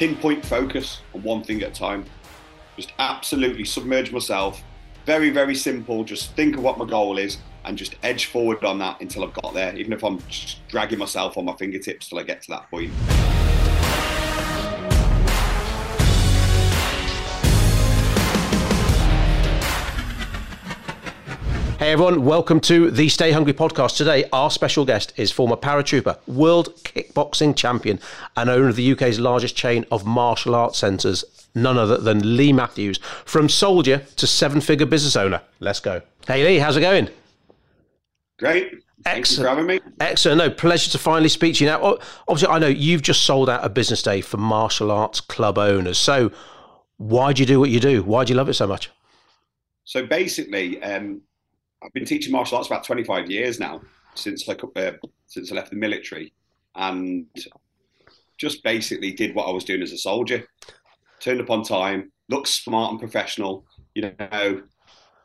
pinpoint focus on one thing at a time. Just absolutely submerge myself. Very, very simple. Just think of what my goal is and just edge forward on that until I've got there, even if I'm dragging myself on my fingertips till I get to that point. Hey everyone, welcome to the Stay Hungry podcast. Today, our special guest is former paratrooper, world kickboxing champion, and owner of the UK's largest chain of martial arts centres, none other than Lee Matthews. From soldier to seven figure business owner. Let's go. Hey Lee, how's it going? Great. Thanks for having me. Excellent. No, pleasure to finally speak to you now. Obviously, I know you've just sold out a business day for martial arts club owners. So, why do you do what you do? Why do you love it so much? So, basically, um, I've been teaching martial arts about 25 years now, since like uh, since I left the military, and just basically did what I was doing as a soldier. Turned up on time, looked smart and professional. You know,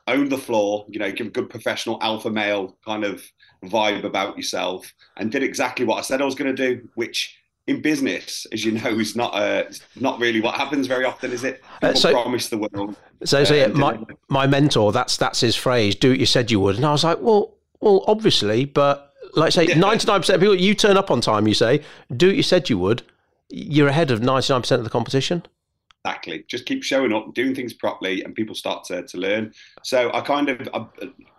own the floor. You know, give a good professional alpha male kind of vibe about yourself, and did exactly what I said I was going to do, which in business, as you know, is not uh, not really what happens very often, is it? Uh, People uh, so, promise the world. So, so yeah, my my mentor, that's that's his phrase. Do what you said you would, and I was like, well, well, obviously, but like say, ninety nine percent of people, you turn up on time. You say, do what you said you would. You're ahead of ninety nine percent of the competition. Exactly. Just keep showing up, doing things properly, and people start to, to learn. So I kind of, I,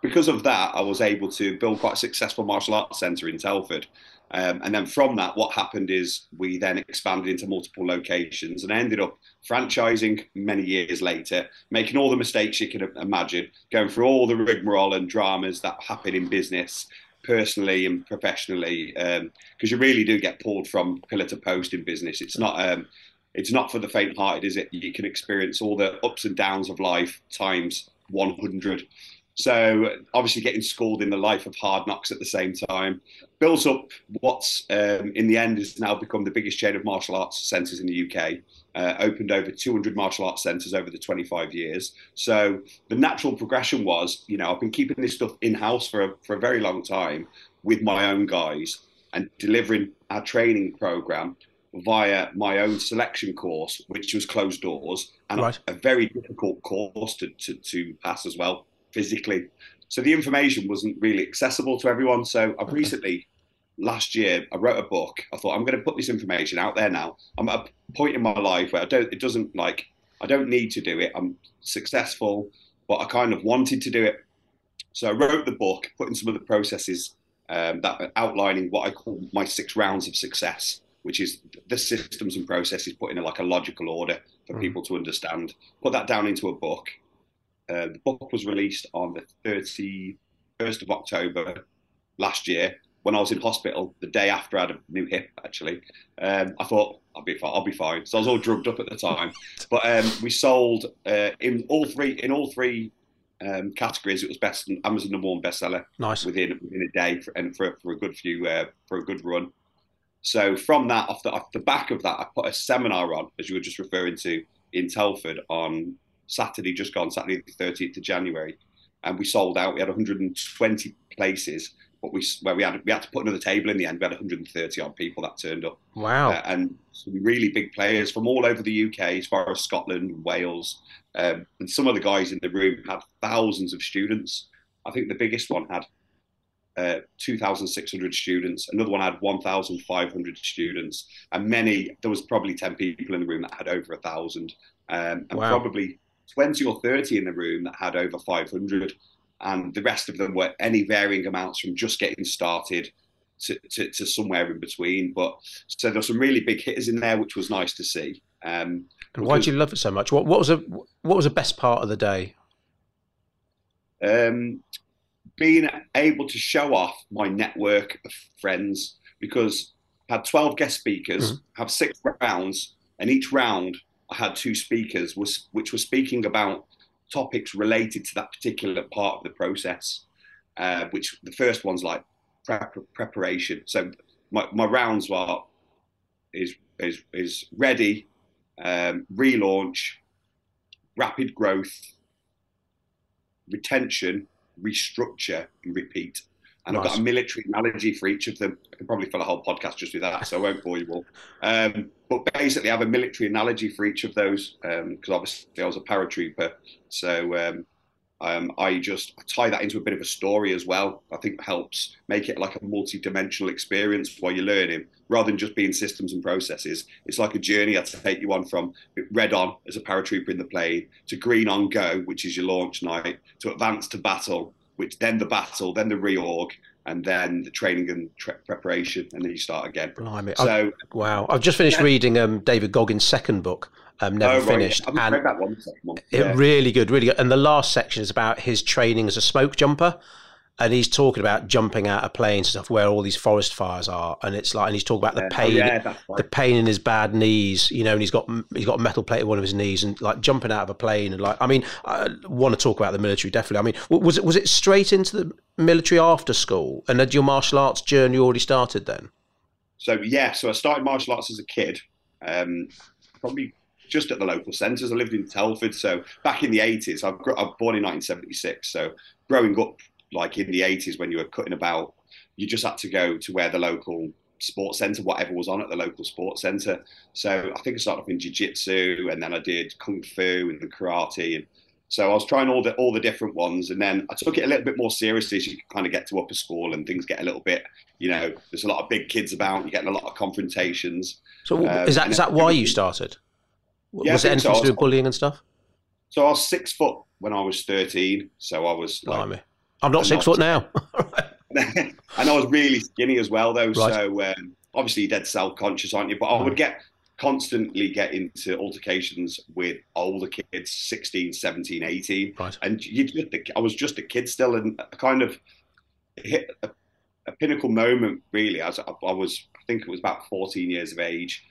because of that, I was able to build quite a successful martial arts centre in Telford. Um, and then from that, what happened is we then expanded into multiple locations and ended up franchising many years later, making all the mistakes you can imagine, going through all the rigmarole and dramas that happen in business, personally and professionally, because um, you really do get pulled from pillar to post in business. It's not. Um, it's not for the faint-hearted, is it? You can experience all the ups and downs of life times 100. So obviously getting schooled in the life of hard knocks at the same time built up what's um, in the end has now become the biggest chain of martial arts centres in the UK. Uh, opened over 200 martial arts centres over the 25 years. So the natural progression was, you know, I've been keeping this stuff in house for a, for a very long time with my own guys and delivering our training program via my own selection course, which was closed doors and right. a, a, very difficult course to, to, to pass as well physically. So the information wasn't really accessible to everyone. So I've recently, last year, I wrote a book. I thought I'm going to put this information out there now. I'm at a point in my life where I don't. It doesn't like. I don't need to do it. I'm successful, but I kind of wanted to do it. So I wrote the book, putting some of the processes um, that outlining what I call my six rounds of success, which is the systems and processes put in a, like a logical order for mm. people to understand. Put that down into a book, uh, the book was released on the 31st of October last year when I was in hospital the day after I had a new hip. Actually, um, I thought I'll be fine. I'll be fine. So I was all drugged up at the time. But um, we sold uh, in all three in all three um, categories. It was best Amazon number one bestseller. Nice within within a day for, and for for a good few uh, for a good run. So from that, off the off the back of that, I put a seminar on, as you were just referring to, in Telford on Saturday just gone, Saturday the 30th of January, and we sold out. We had 120 places, but we where we had we had to put another table in the end. We had 130 odd people that turned up. Wow! Uh, and some really big players from all over the UK, as far as Scotland, Wales, um, and some of the guys in the room had thousands of students. I think the biggest one had uh, 2,600 students. Another one had 1,500 students, and many. There was probably 10 people in the room that had over a thousand, um, and wow. probably 20 or 30 in the room that had over 500, and the rest of them were any varying amounts from just getting started to, to, to somewhere in between. But so there's some really big hitters in there, which was nice to see. Um, and why do you love it so much? What, what was a what was the best part of the day? Um, being able to show off my network of friends because I had 12 guest speakers, mm-hmm. have six rounds, and each round had two speakers was which were speaking about topics related to that particular part of the process. Uh, which the first one's like prep, preparation. So my, my rounds are is is is ready, um, relaunch, rapid growth, retention, restructure, and repeat. And nice. I've got a military analogy for each of them. I could probably fill a whole podcast just with that, so I won't bore you all. Um, but basically, I have a military analogy for each of those because um, obviously I was a paratrooper. So um, um, I just tie that into a bit of a story as well. I think helps make it like a multi-dimensional experience while you're learning, rather than just being systems and processes. It's like a journey I take you on from red on as a paratrooper in the plane to green on go, which is your launch night, to advance to battle, which then the battle, then the reorg, and then the training and tra- preparation, and then you start again. Blimey. So I've, wow, I've just finished yeah. reading um, David Goggins' second book. Um, never oh, right. finished, and one, yeah. it really good, really good. And the last section is about his training as a smoke jumper and he's talking about jumping out of planes and stuff where all these forest fires are, and it's like, and he's talking about the pain, oh, yeah, the pain in his bad knees, you know, and he's got he's got a metal plate in one of his knees, and like jumping out of a plane, and like, I mean, I want to talk about the military definitely. I mean, was it was it straight into the military after school, and had your martial arts journey already started then? So yeah, so I started martial arts as a kid, um, probably just at the local centres. I lived in Telford, so back in the eighties, I was born in 1976, so growing up like in the 80s when you were cutting about, you just had to go to where the local sports centre, whatever was on at the local sports centre. So I think I started off in jiu-jitsu and then I did kung fu and karate. And so I was trying all the all the different ones. And then I took it a little bit more seriously as you kind of get to upper school and things get a little bit, you know, there's a lot of big kids about, you're getting a lot of confrontations. So um, is that is that why you started? Yeah, was it anything so to do with bullying and stuff? So I was six foot when I was 13. So I was like, I'm not six foot now. and I was really skinny as well, though. Right. So um, obviously, you're dead self conscious, aren't you? But I would get constantly get into altercations with older kids 16 17 18 right. and you just i was just a kid still and a kind of hit a, a pinnacle moment really as I, I, was i think it was about 14 years of age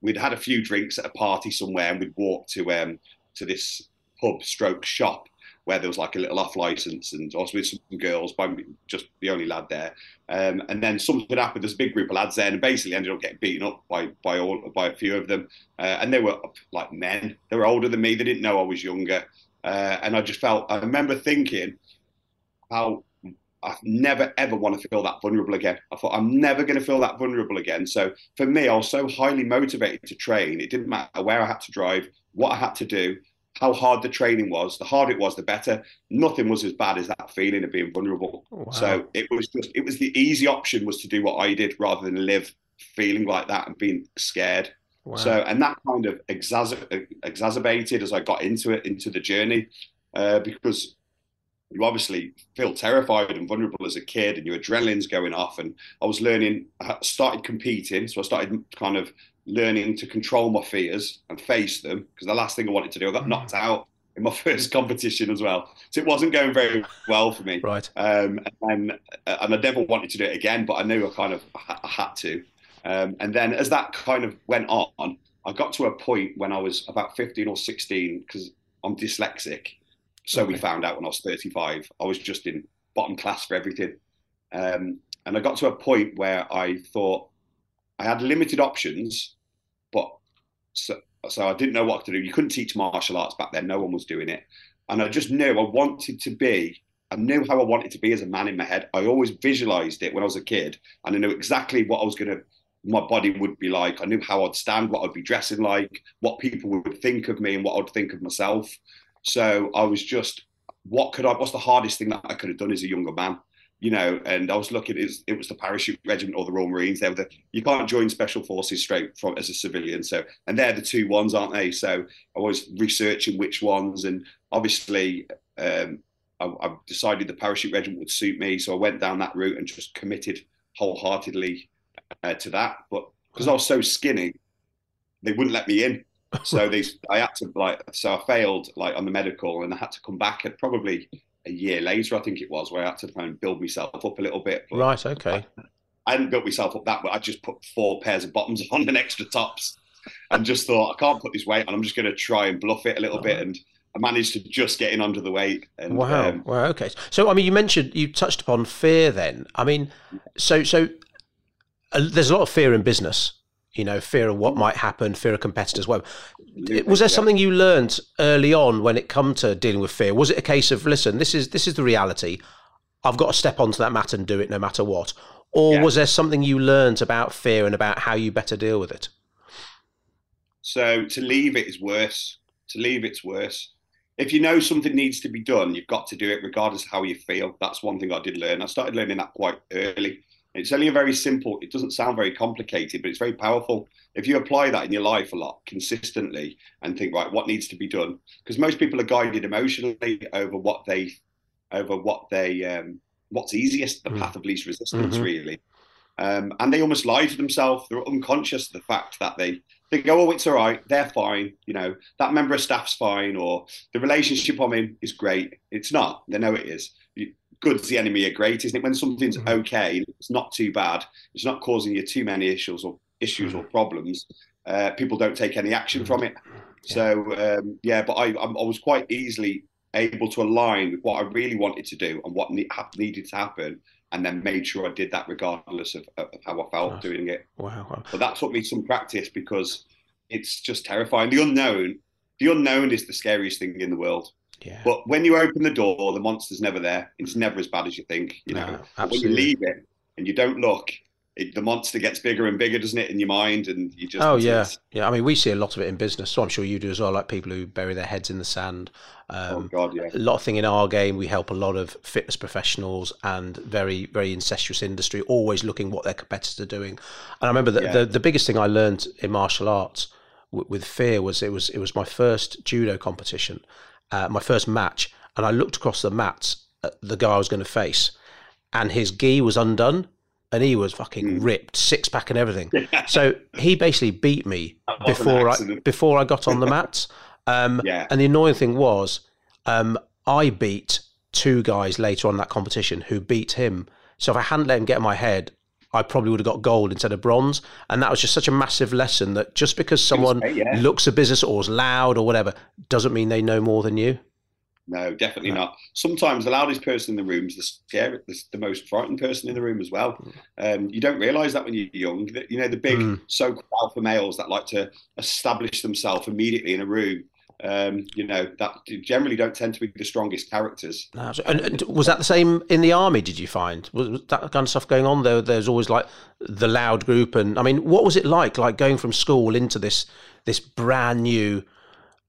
we'd had a few drinks at a party somewhere and we'd walked to um to this pub stroke shop where there was like a little off license and I was with some girls, by just the only lad there. Um, and then something happened. There's a big group of lads there, and basically ended up getting beaten up by by all by a few of them. Uh, and they were like men. They were older than me. They didn't know I was younger. Uh, and I just felt. I remember thinking how I never ever want to feel that vulnerable again. I thought I'm never going to feel that vulnerable again. So for me, I was so highly motivated to train. It didn't matter where I had to drive, what I had to do how hard the training was. The harder it was, the better. Nothing was as bad as that feeling of being vulnerable. Oh, wow. So it was just it was the easy option was to do what I did rather than live feeling like that and being scared. Wow. So and that kind of exacerbated as I got into it into the journey uh, because you obviously feel terrified and vulnerable as a kid and your adrenaline's going off and i was learning i started competing so i started kind of learning to control my fears and face them because the last thing I wanted to do, I got knocked out in my first competition as well. So it wasn't going very well for me. Right. Um, and, uh, and I never wanted to do it again, but I knew I kind of I had to. Um, and then as that kind of went on, I got to a point when I was about 15 or 16 because I'm dyslexic. So okay. we found out when I was 35, I was just in bottom class for everything. Um, and I got to a point where I thought, I had limited options, but so, so I didn't know what to do. You couldn't teach martial arts back then; no one was doing it, and I just knew I wanted to be. I knew how I wanted to be as a man in my head. I always visualized it when I was a kid, and I knew exactly what I was going to my body would be like. I knew how I'd stand, what I'd be dressing like, what people would think of me, and what I'd think of myself. So I was just, what could I? What's the hardest thing that I could have done as a younger man? You know, and I was looking, it was, it was the parachute regiment or the Royal Marines. They were the, you can't join special forces straight from as a civilian. So, and they're the two ones, aren't they? So I was researching which ones, and obviously, um, I, I, decided the parachute regiment would suit me. So I went down that route and just committed wholeheartedly uh, to that. But because I was so skinny, they wouldn't let me in. So they, I had to like, so I failed like on the medical, and I had to come back at probably a year later, I think it was, where I had to kind of build myself up a little bit. Right. Okay. I, I hadn't built myself up that way. I just put four pairs of bottoms on and extra tops, and just thought I can't put this weight on. I'm just going to try and bluff it a little oh. bit, and I managed to just get in under the weight. And, wow. Um, wow. Okay. So I mean, you mentioned you touched upon fear. Then I mean, so so uh, there's a lot of fear in business you know, fear of what might happen, fear of competitors. Well, was there something you learned early on when it come to dealing with fear? Was it a case of listen, this is this is the reality. I've got to step onto that mat and do it no matter what? Or yeah. was there something you learned about fear and about how you better deal with it? So to leave it is worse. To leave it's worse. If you know something needs to be done, you've got to do it regardless of how you feel. That's one thing I did learn. I started learning that quite early. It's only a very simple, it doesn't sound very complicated, but it's very powerful. If you apply that in your life a lot consistently and think, right, what needs to be done? Because most people are guided emotionally over what they, over what they, um, what's easiest, the mm. path of least resistance, mm-hmm. really. Um, and they almost lie to themselves. They're unconscious of the fact that they they go, oh, it's all right, they're fine. You know, that member of staff's fine, or the relationship I'm in is great. It's not. They know it is. Good's the enemy of great, isn't it? When something's mm-hmm. okay, it's not too bad. It's not causing you too many issues or issues or mm-hmm. problems. Uh, people don't take any action from it. So um, yeah, but I, I was quite easily able to align with what I really wanted to do and what ne- needed to happen, and then made sure I did that regardless of, of how I felt nice. doing it. Wow. But that took me some practice because it's just terrifying. The unknown, the unknown is the scariest thing in the world. Yeah. But when you open the door, the monster's never there. It's never as bad as you think. You know, no, when you leave it and you don't look, it, the monster gets bigger and bigger, doesn't it, in your mind? And you just oh yeah, yeah. I mean, we see a lot of it in business, so I'm sure you do as well. Like people who bury their heads in the sand. Um, oh God, yeah. A lot of thing in our game. We help a lot of fitness professionals and very very incestuous industry, always looking what their competitors are doing. And I remember that yeah. the the biggest thing I learned in martial arts w- with fear was it was it was my first judo competition, uh, my first match, and I looked across the mats at the guy I was going to face, and his gi was undone and he was fucking mm. ripped, six pack and everything. so he basically beat me before I before I got on the mats. Um, yeah. And the annoying thing was, um, I beat two guys later on that competition who beat him. So if I hadn't let him get in my head, I probably would have got gold instead of bronze. And that was just such a massive lesson that just because someone yeah. looks a business or is loud or whatever doesn't mean they know more than you. No, definitely no. not. Sometimes the loudest person in the room is the scary, the, the most frightened person in the room as well. Hmm. Um, you don't realise that when you're young. That, you know the big mm. so-called alpha males that like to establish themselves immediately in a room. Um, you know that generally don't tend to be the strongest characters. And, and, was that the same in the army? Did you find was, was that kind of stuff going on? There, there's always like the loud group, and I mean, what was it like, like going from school into this this brand new,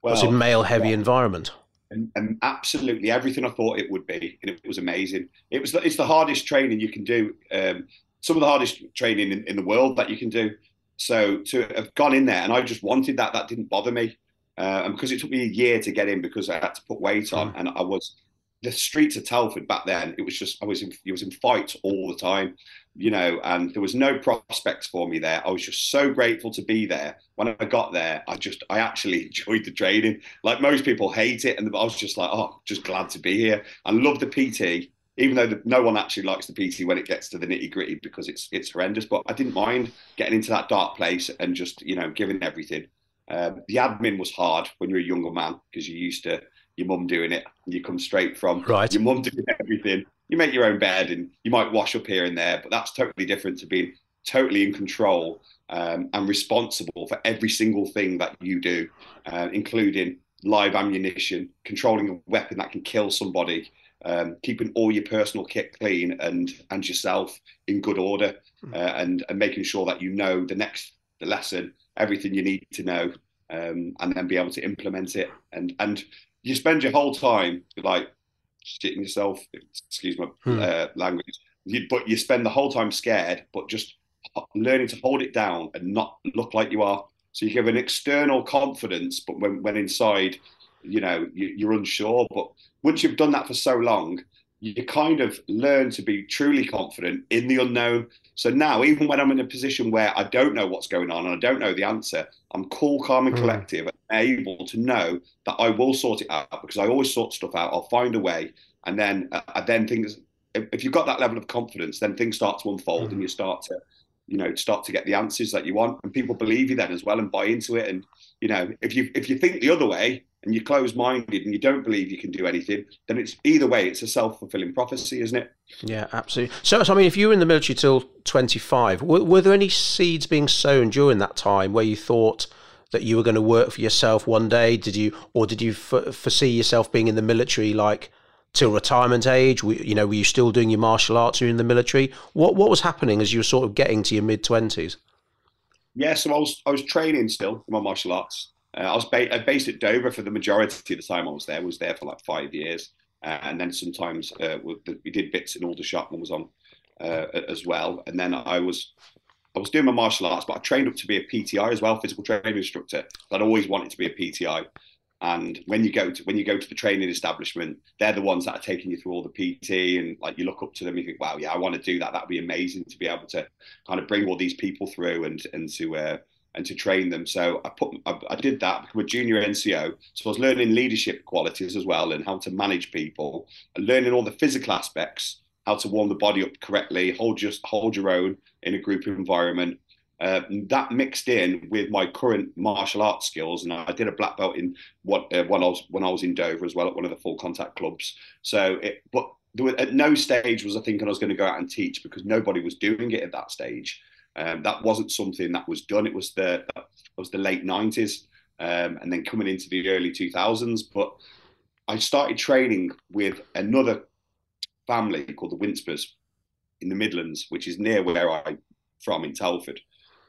well, male heavy yeah. environment? and, and, absolutely everything I thought it would be, and it was amazing. It was it's the hardest training you can do. Um, some of the hardest training in, in, the world that you can do. So to have gone in there, and I just wanted that. That didn't bother me, uh, and because it took me a year to get in because I had to put weight on, mm. and I was the streets of Telford back then. It was just I was in, I was in fights all the time you know, and there was no prospects for me there. I was just so grateful to be there. When I got there, I just, I actually enjoyed the training. Like most people hate it. And I was just like, oh, just glad to be here. I love the PT, even though the, no one actually likes the PT when it gets to the nitty gritty because it's, it's horrendous. But I didn't mind getting into that dark place and just, you know, giving everything. Um, the admin was hard when you're a younger man because you're used to your mum doing it. You come straight from right. your mum doing everything you make your own bed and you might wash up here and there, but that's totally different to being totally in control um, and responsible for every single thing that you do, uh, including live ammunition, controlling a weapon that can kill somebody, um, keeping all your personal kit clean and and yourself in good order, hmm. uh, and and making sure that you know the next the lesson, everything you need to know, um, and then be able to implement it. And and you spend your whole time like shitting yourself. Excuse my hmm. uh, language. You, but you spend the whole time scared, but just learning to hold it down and not look like you are. So you give an external confidence, but when, when inside, you know, you, are unsure. But once you've done that for so long, you kind of learn to be truly confident in the unknown. So now, even when I'm in a position where I don't know what's going on and I don't know the answer, I'm cool, calm, and hmm. collective, and able to know that I will sort it out because I always sort stuff out. I'll find a way, and then uh, then things. If, you've got that level of confidence, then things start to unfold, mm. and you start to, you know, start to get the answers that you want, and people believe you then as well and buy into it. And you know, if you if you think the other way, and you're closed minded and you don't believe you can do anything, then it's either way, it's a self fulfilling prophecy, isn't it? Yeah, absolutely. So, so, I mean, if you were in the military till 25, were, were, there any seeds being sown during that time where you thought that you were going to work for yourself one day? Did you, or did you f- foresee yourself being in the military like till retirement age? you know, were you still doing your martial arts? Were in the military? What what was happening as you were sort of getting to your mid twenties? Yeah, so I was I was training still in my martial arts. Uh, I was ba- based at Dover for the majority of the time I was there. I was there for like five years, uh, and then sometimes uh, we did bits in Aldershot and was on uh, as well. And then I was I was doing my martial arts, but I trained up to be a PTI as well, physical training instructor. I'd always wanted to be a PTI. And when you go to when you go to the training establishment, they're the ones that are taking you through all the PT, and like you look up to them, you think, wow, yeah, I want to do that. That'd be amazing to be able to kind of bring all these people through and and to uh, and to train them. So I put I, I did that, become a junior NCO. So I was learning leadership qualities as well, and how to manage people, and learning all the physical aspects, how to warm the body up correctly, hold just hold your own in a group environment, uh, that mixed in with my current martial arts skills, and I did a black belt in what uh, when I was when I was in Dover as well at one of the full contact clubs. So, it, but was, at no stage was I thinking I was going to go out and teach because nobody was doing it at that stage. Um, that wasn't something that was done. It was the it was the late nineties, um, and then coming into the early two thousands. But I started training with another family called the Winspers in the Midlands, which is near where I'm from in Telford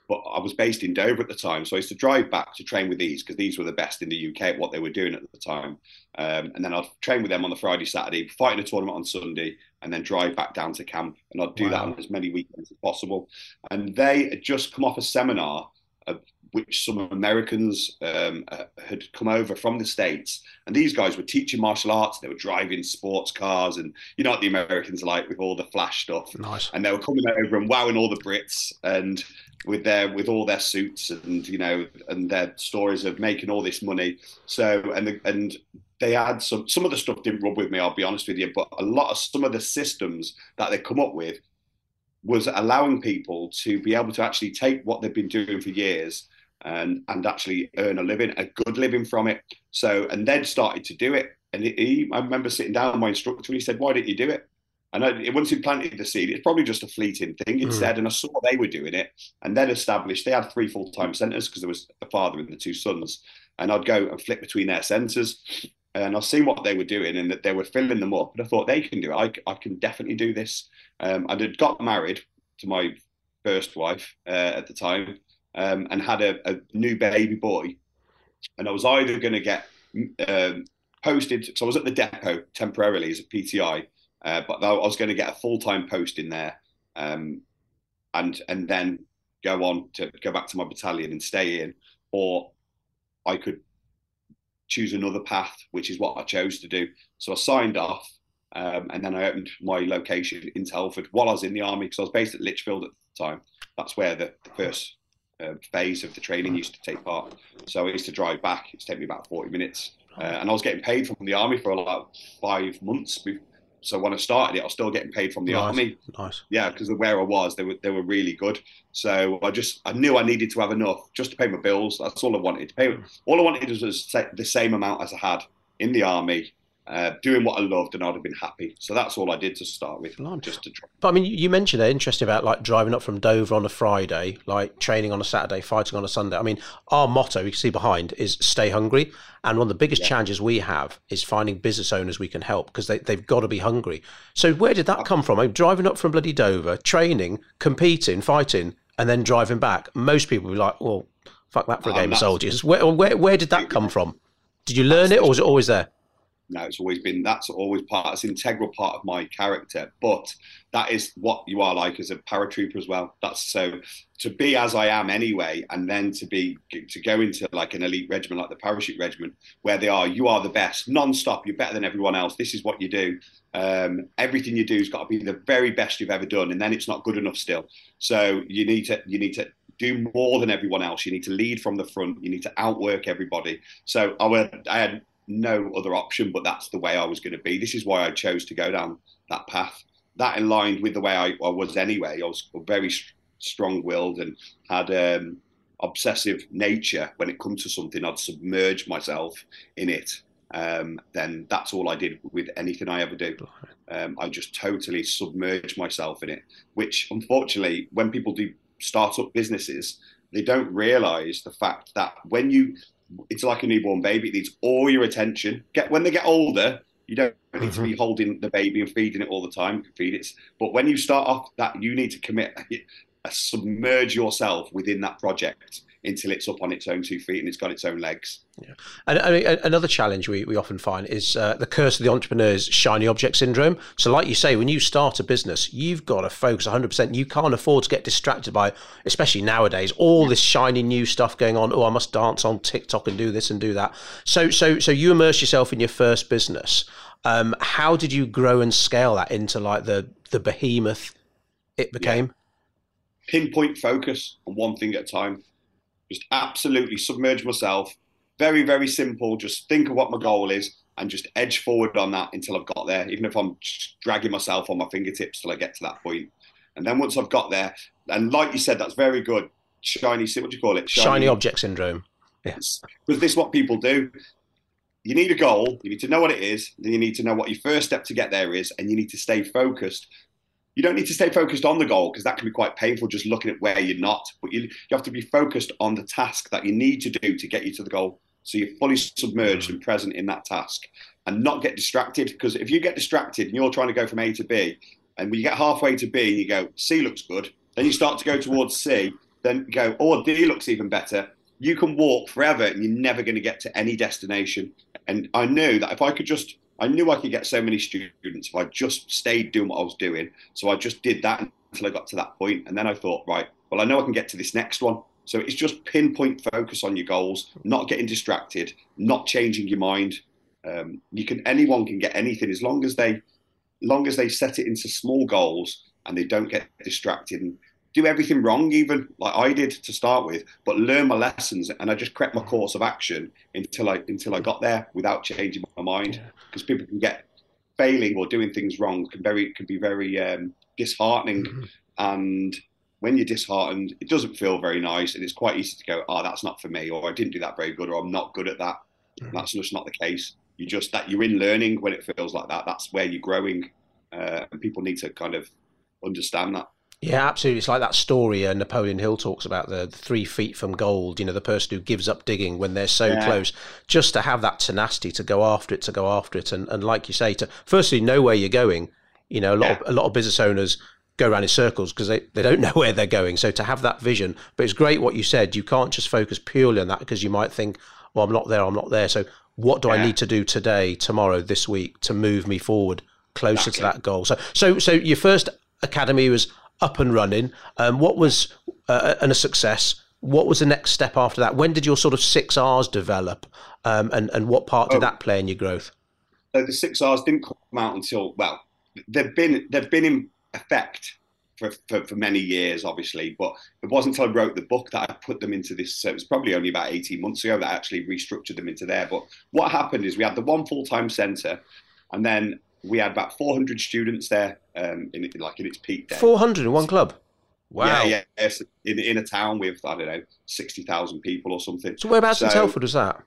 but I was based in Dover at the time, so I used to drive back to train with these because these were the best in the UK at what they were doing at the time. Um, and then I'd train with them on the Friday, Saturday, fighting a tournament on Sunday, and then drive back down to camp. And I'd do wow. that on as many weekends as possible. And they had just come off a seminar of which some Americans um, uh, had come over from the States. And these guys were teaching martial arts. They were driving sports cars. And you know what the Americans are like with all the flash stuff. Nice. And they were coming over and wowing all the Brits. And with their with all their suits and you know and their stories of making all this money. So and the, and they had some some of the stuff didn't rub with me. I'll be honest with you, but a lot of some of the systems that they come up with was allowing people to be able to actually take what they've been doing for years and and actually earn a living, a good living from it. So and then started to do it. And he, I remember sitting down with my instructor and he said, "Why didn't you do it?" And I, once he planted the seed, it's probably just a fleeting thing, he mm. said. And I saw they were doing it. And then established, they had three full time centres because there was a father and the two sons. And I'd go and flip between their centres. And I seen what they were doing and that they were filling them up. And I thought, they can do it. I, I can definitely do this. Um, I had got married to my first wife uh, at the time um, and had a, a, new baby boy. And I was either going to get um, posted, so I was at the depot temporarily as a PTI uh, but I was going to get a full time post in there, um, and and then go on to go back to my battalion and stay in, or I could choose another path, which is what I chose to do. So I signed off, um, and then I opened my location in Telford while I was in the army because I was based at Lichfield at the time. That's where the, the first uh, phase of the training used to take part. So I used to drive back. It used to take me about forty minutes, uh, and I was getting paid from the army for about five months so when I started it, I was still getting paid from the nice. army. Nice. Yeah, because of where I was, they were they were really good. So I just I knew I needed to have enough just to pay my bills. That's all I wanted to pay. Hmm. All I wanted was the same amount as I had in the army uh, doing what I loved, and I'd have been happy. So that's all I did to start with, And I'm just to try. But I mean, you mentioned it interesting about like driving up from Dover on a Friday, like training on a Saturday, fighting on a Sunday. I mean, our motto you can see behind is "Stay hungry," and one of the biggest yeah. challenges we have is finding business owners we can help because they they've got to be hungry. So where did that come from? I mean, driving up from bloody Dover, training, competing, fighting, and then driving back. Most people would be like, "Well, fuck that for a um, game of soldiers." Where, where where did that come from? Did you learn it, or was it always there? No, it's always been that's always part, it's integral part of my character. But that is what you are like as a paratrooper as well. That's so to be as I am anyway, and then to be to go into like an elite regiment like the parachute regiment, where they are, you are the best, non-stop. You're better than everyone else. This is what you do. Um, everything you do has got to be the very best you've ever done, and then it's not good enough still. So you need to you need to do more than everyone else. You need to lead from the front. You need to outwork everybody. So I, I had no other option, but that's the way I was going to be. This is why I chose to go down that path. That aligned with the way I, I was anyway. I was very strong-willed and had um, obsessive nature. When it comes to something, I'd submerge myself in it. Um, then that's all I did with anything I ever do. Um, I just totally submerge myself in it. Which, unfortunately, when people do start up businesses, they don't realize the fact that when you it's like a newborn baby. It needs all your attention. Get when they get older, You don't need to mm-hmm. be holding the baby and feeding it all the time. You can feed it, but when you start off that, you need to commit, submerge yourself within that project until it's up on its own two feet and it's got its own legs. Yeah. And I mean, another challenge we, we often find is uh, the curse of the entrepreneur's shiny object syndrome. So, like you say, when you start a business, you've got to focus 100%. You can't afford to get distracted by, especially nowadays, all this shiny new stuff going on. Oh, I must dance on TikTok and do this and do that. So, so, so you immerse yourself in your first business. Um, how did you grow and scale that into like the the behemoth it became? Yeah. Pinpoint focus on one thing at a time just absolutely submerge myself. Very, very simple. Just think of what my goal is and just edge forward on that until I've got there, even if I'm dragging myself on my fingertips till I get to that point. And then once I've got there, and like you said, that's very good. Shiny, what do you call it? Shiny, Shiny object syndrome. Yes. Because this is what people do. You need a goal, you need to know what it is, then you need to know what your first step to get there is, and you need to stay focused you don't need to stay focused on the goal because that can be quite painful just looking at where you're not. But you, you have to be focused on the task that you need to do to get you to the goal. So you're fully submerged and present in that task and not get distracted. Because if you get distracted and you're trying to go from A to B, and when you get halfway to B and you go, C looks good, then you start to go towards C, then go, oh, D looks even better. You can walk forever and you're never going to get to any destination. And I knew that if I could just I knew I could get so many students if I just stayed doing what I was doing. So I just did that until I got to that point. And then I thought, right, well, I know I can get to this next one. So it's just pinpoint focus on your goals, not getting distracted, not changing your mind. Um, you can anyone can get anything as long as they, long as they set it into small goals and they don't get distracted. And do everything wrong, even like I did to start with, but learn my lessons. And I just crept my course of action until I until I got there without changing my mind. Because yeah. people can get failing or doing things wrong can very can be very um, disheartening. Mm-hmm. And when you're disheartened, it doesn't feel very nice, and it's quite easy to go, "Oh, that's not for me," or "I didn't do that very good," or "I'm not good at that." Mm-hmm. That's just not the case. You just that you're in learning when it feels like that. That's where you're growing, uh, and people need to kind of understand that. Yeah, absolutely. It's like that story uh, Napoleon Hill talks about the, the, three feet from gold. You know, the person who gives up digging when they're so yeah. close, just to have that tenacity to go after it, to go after it, and, and like you say, to firstly know where you're going. You know, a lot yeah. of a lot of business owners go around in circles because they, they don't know where they're going. So to have that vision, but it's great what you said. You can't just focus purely on that because you might think, well, I'm not there, I'm not there. So what do yeah. I need to do today, tomorrow, this week to move me forward closer exactly. to that goal? So so so your first academy was up and running. Um, what was uh, and a success? What was the next step after that? When did your sort of six R's develop, um, and and what part did oh, that play in your growth? So the six R's didn't come out until well, they've been they've been in effect for, for, for, many years, obviously. But it wasn't until I wrote the book that I put them into this. So it was probably only about 18 months ago that I actually restructured them into there. But what happened is we had the one full time centre, and then we had about 400 students there, um, in, like in its peak. Day. 400 in one club. Wow. Yeah, yeah. In, in a town with I don't know 60,000 people or something. So whereabouts so in Telford is that?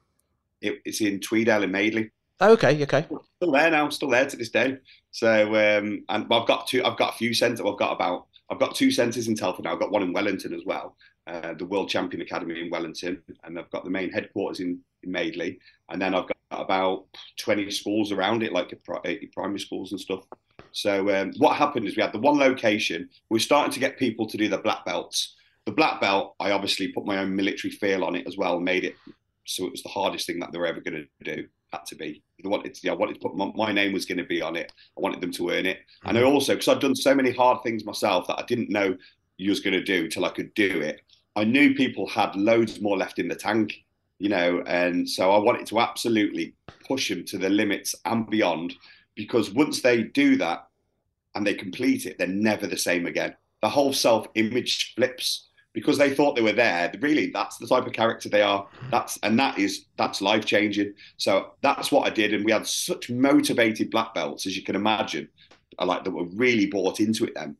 It, it's in Tweedale in Madeley. Oh, okay, okay. Still there now, still there to this day. So, um, and I've got two. I've got a few centres. I've got about. I've got two centres in Telford now. I've got one in Wellington as well, uh, the World Champion Academy in Wellington, and I've got the main headquarters in, in Madeley, and then I've got about 20 schools around it, like primary schools and stuff. So um, what happened is we had the one location. We were starting to get people to do the black belts. The black belt, I obviously put my own military feel on it as well, made it so it was the hardest thing that they were ever going to do. Had to be. I wanted to, yeah, I wanted to put my, my name was going to be on it. I wanted them to earn it, mm-hmm. and I also because I'd done so many hard things myself that I didn't know you was going to do till I could do it. I knew people had loads more left in the tank you know, and so I wanted to absolutely push them to the limits and beyond because once they do that and they complete it, they're never the same again. The whole self image flips because they thought they were there. Really, that's the type of character they are. That's and that is that's life changing. So that's what I did, and we had such motivated black belts as you can imagine, like that were really bought into it then.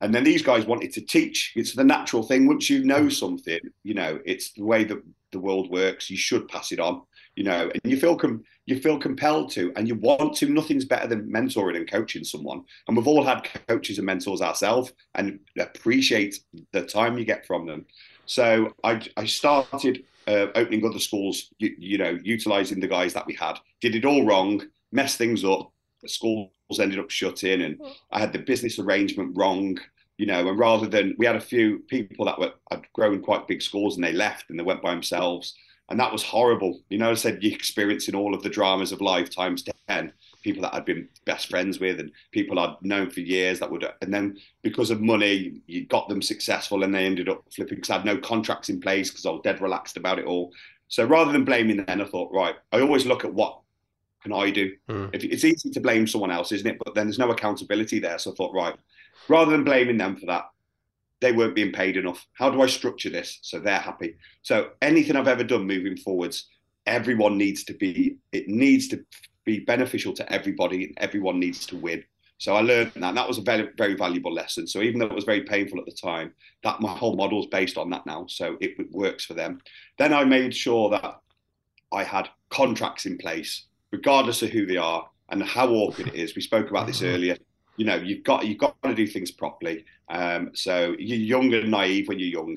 And then these guys wanted to teach. It's the natural thing. Once you know something, you know, it's the way that the world works. You should pass it on, you know, and you feel com- you feel compelled to, and you want to. Nothing's better than mentoring and coaching someone. And we've all had coaches and mentors ourselves, and appreciate the time you get from them. So I, I started uh, opening other schools, you, you, know, utilizing the guys that we had. Did it all wrong, messed things up. The schools ended up shutting, and hmm. I had the business arrangement wrong. You know, and rather than we had a few people that were had grown quite big schools and they left and they went by themselves, and that was horrible. You know, I said you're experiencing all of the dramas of life times ten. People that I'd been best friends with and people I'd known for years that would, and then because of money, you got them successful and they ended up flipping because I had no contracts in place because I was dead relaxed about it all. So rather than blaming them, I thought, right, I always look at what can I do. Mm. If it's easy to blame someone else, isn't it? But then there's no accountability there. So I thought, right, rather than blaming them for that, they weren't being paid enough. How do I structure this so they're happy? So anything I've ever done moving forwards, everyone needs to be. It needs to be beneficial to everybody, and everyone needs to win. So I learned that. And that was a very, very valuable lesson. So even though it was very painful at the time, that my whole model is based on that now. So it, it works for them. Then I made sure that I had contracts in place, regardless of who they are and how awkward it is. We spoke about this mm-hmm. earlier. You know, you've got you've got to do things properly. Um, so you're young and naive when you're young,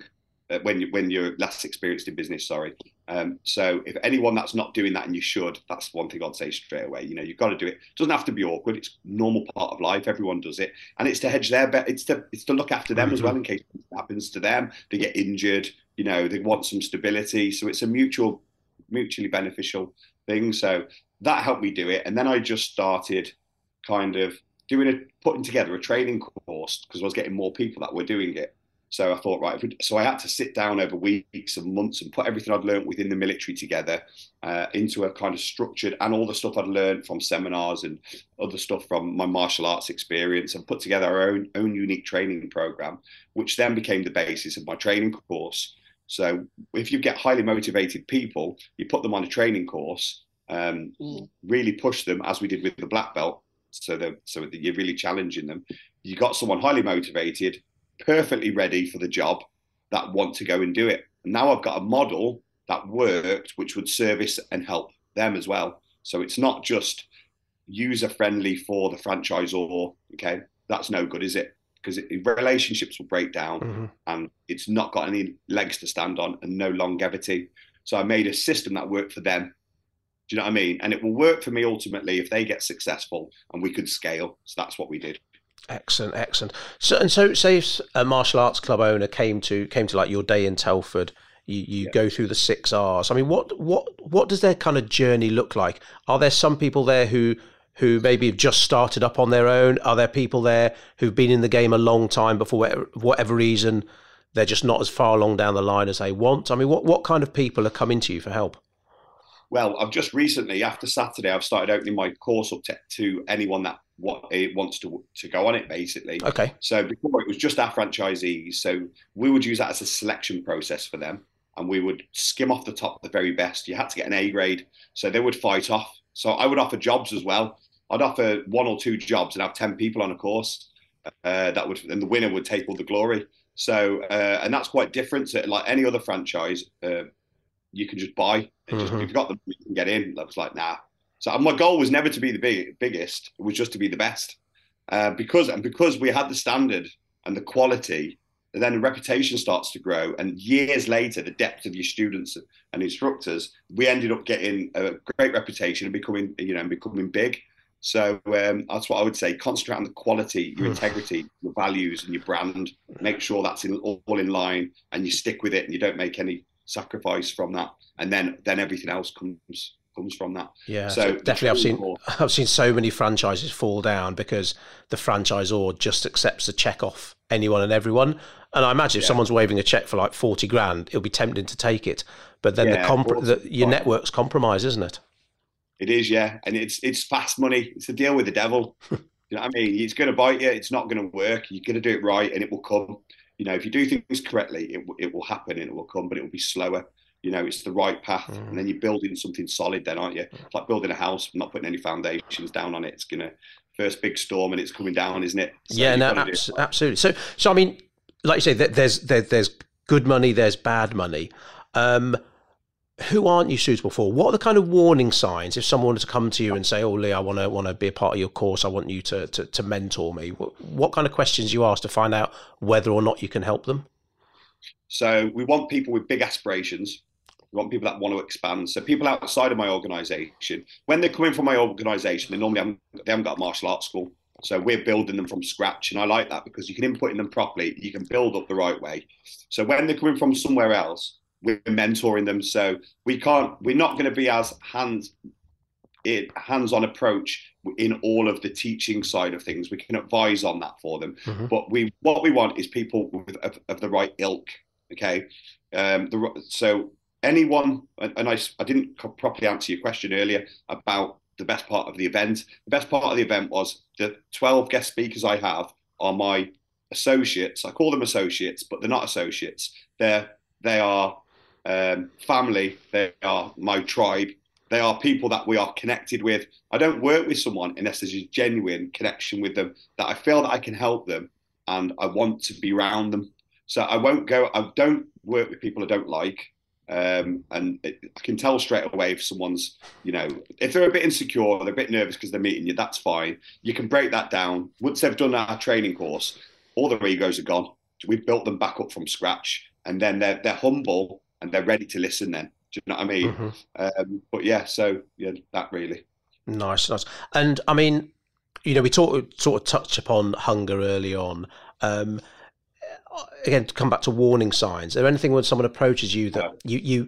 uh, when you when you're less experienced in business. Sorry. Um, so if anyone that's not doing that and you should, that's one thing I'd say straight away. You know, you've got to do it. it doesn't have to be awkward. It's normal part of life. Everyone does it, and it's to hedge their bet. It's to it's to look after them mm-hmm. as well in case it happens to them. They get injured. You know, they want some stability. So it's a mutual, mutually beneficial thing. So that helped me do it, and then I just started kind of doing a putting together a training course because I was getting more people that were doing it. So I thought, right, we, so I had to sit down over weeks and months and put everything I'd learned within the military together uh, into a kind of structured and all the stuff I'd learned from seminars and other stuff from my martial arts experience and put together our own, own unique training program, which then became the basis of my training course. So if you get highly motivated people, you put them on a training course, um, mm. really push them as we did with the black belt. So, that so that you're really challenging them. You got someone highly motivated perfectly ready for the job that want to go and do it. And now I've got a model that worked, which would service and help them as well. So it's not just user friendly for the franchisor. Okay, that's no good, is it? Because relationships will break down, mm-hmm. and it's not got any legs to stand on and no longevity. So I made a system that worked for them. Do you know what I mean? And it will work for me ultimately if they get successful and we could scale. So that's what we did. Excellent, excellent. So and so, say if a martial arts club owner came to came to like your day in Telford, you, you yeah. go through the six R's. I mean, what what what does their kind of journey look like? Are there some people there who who maybe have just started up on their own? Are there people there who've been in the game a long time, but for whatever, whatever reason they're just not as far along down the line as they want? I mean, what what kind of people are coming to you for help? Well, I've just recently, after Saturday, I've started opening my course up to, to anyone that what it wants to to go on it basically. Okay. So before it was just our franchisees, so we would use that as a selection process for them, and we would skim off the top the very best. You had to get an A grade, so they would fight off. So I would offer jobs as well. I'd offer one or two jobs and have ten people on a course. Uh, that would, and the winner would take all the glory. So, uh, and that's quite different to like any other franchise. Uh, you can just buy. Mm-hmm. Just, if you've got them, you can get in. I was like, nah, so my goal was never to be the big, biggest; it was just to be the best. Uh, because and because we had the standard and the quality, and then the reputation starts to grow. And years later, the depth of your students and instructors, we ended up getting a great reputation and becoming, you know, becoming big. So um, that's what I would say. Concentrate on the quality, your hmm. integrity, your values, and your brand. Make sure that's in, all in line, and you stick with it, and you don't make any sacrifice from that. And then then everything else comes comes from that. Yeah, so, definitely, I've seen I've seen so many franchises fall down because the franchisor just accepts a check off anyone and everyone. And I imagine if someone's waving a check for like forty grand, it'll be tempting to take it. But then yeah, the, comp- the your network's compromised, isn't it? It is, yeah, and it's it's fast money. It's a deal with the devil. you know what I mean? It's going to bite you. It's not going to work. You're going to do it right, and it will come. You know, if you do things correctly, it it will happen and it will come, but it will be slower. You know it's the right path mm. and then you're building something solid then aren't you? It's like building a house not putting any foundations down on it. It's gonna first big storm and it's coming down isn't it? So yeah no abs- absolutely. So so i mean like you say there's there, there's good money there's bad money. Um, who aren't you suitable for? What are the kind of warning signs if someone were to come to you and say, "Oh, Lee, I want to want to be a part of your course. I want you to to, to mentor me." What, what, kind of questions you ask to find out whether or not you can help them? So we want people with big aspirations We want people that want to expand. So people outside of my organisation, when they're coming from my organisation, they normally haven't, they haven't got martial arts school. So we're building them from scratch, and I like that because you can input in them properly. You can build up the right way. So when they're coming from somewhere else, we're mentoring them. So we can't. We're not going to be as hands it hands-on approach in all of the teaching side of things. We can advise on that for them, mm-hmm. but we what we want is people with, of, of the right ilk. Okay, um, the, so anyone, and I, I didn't properly answer your question earlier about the best part of the event. The best part of the event was the 12 guest speakers I have are my associates. I call them associates, but they're not associates. They're they are um, family. They are my tribe. They are people that we are connected with. I don't work with someone unless there's a genuine connection with them that I feel that I can help them and I want to be around them. So I won't go. I don't work with people I don't like. Um, and it, I can tell straight away if someone's, you know, if they're a bit insecure, they're a bit nervous because they're meeting you, that's fine. You can break that down. Once they've done our training course, all their egos are gone. We've built them back up from scratch, and then they're they're humble and they're ready to listen. Then, do you know what I mean? Mm-hmm. Um, but yeah, so yeah, that really. Nice, nice. And I mean, you know, we talked sort of touched upon hunger early on. Um, again to come back to warning signs. Is there anything when someone approaches you that you you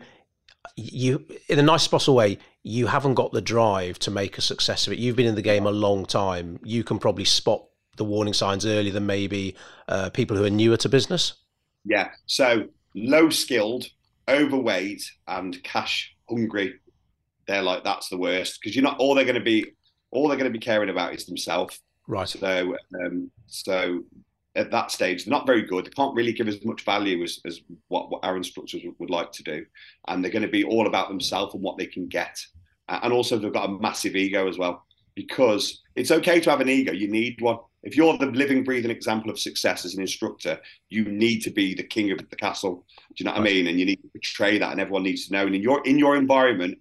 you in a nice possible way you haven't got the drive to make a success of it. You've been in the game a long time. You can probably spot the warning signs earlier than maybe uh, people who are newer to business. Yeah. So low skilled, overweight, and cash hungry. They're like that's the worst because you're not all they're going to be. All they're going to be caring about is themselves. Right. So, um, so at that stage, they're not very good. They can't really give as much value as, as what, what our instructors would like to do. And they're going to be all about themselves and what they can get. And also, they've got a massive ego as well, because it's okay to have an ego. You need one. If you're the living, breathing example of success as an instructor, you need to be the king of the castle. Do you know what I mean? And you need to portray that, and everyone needs to know. And in your in your environment,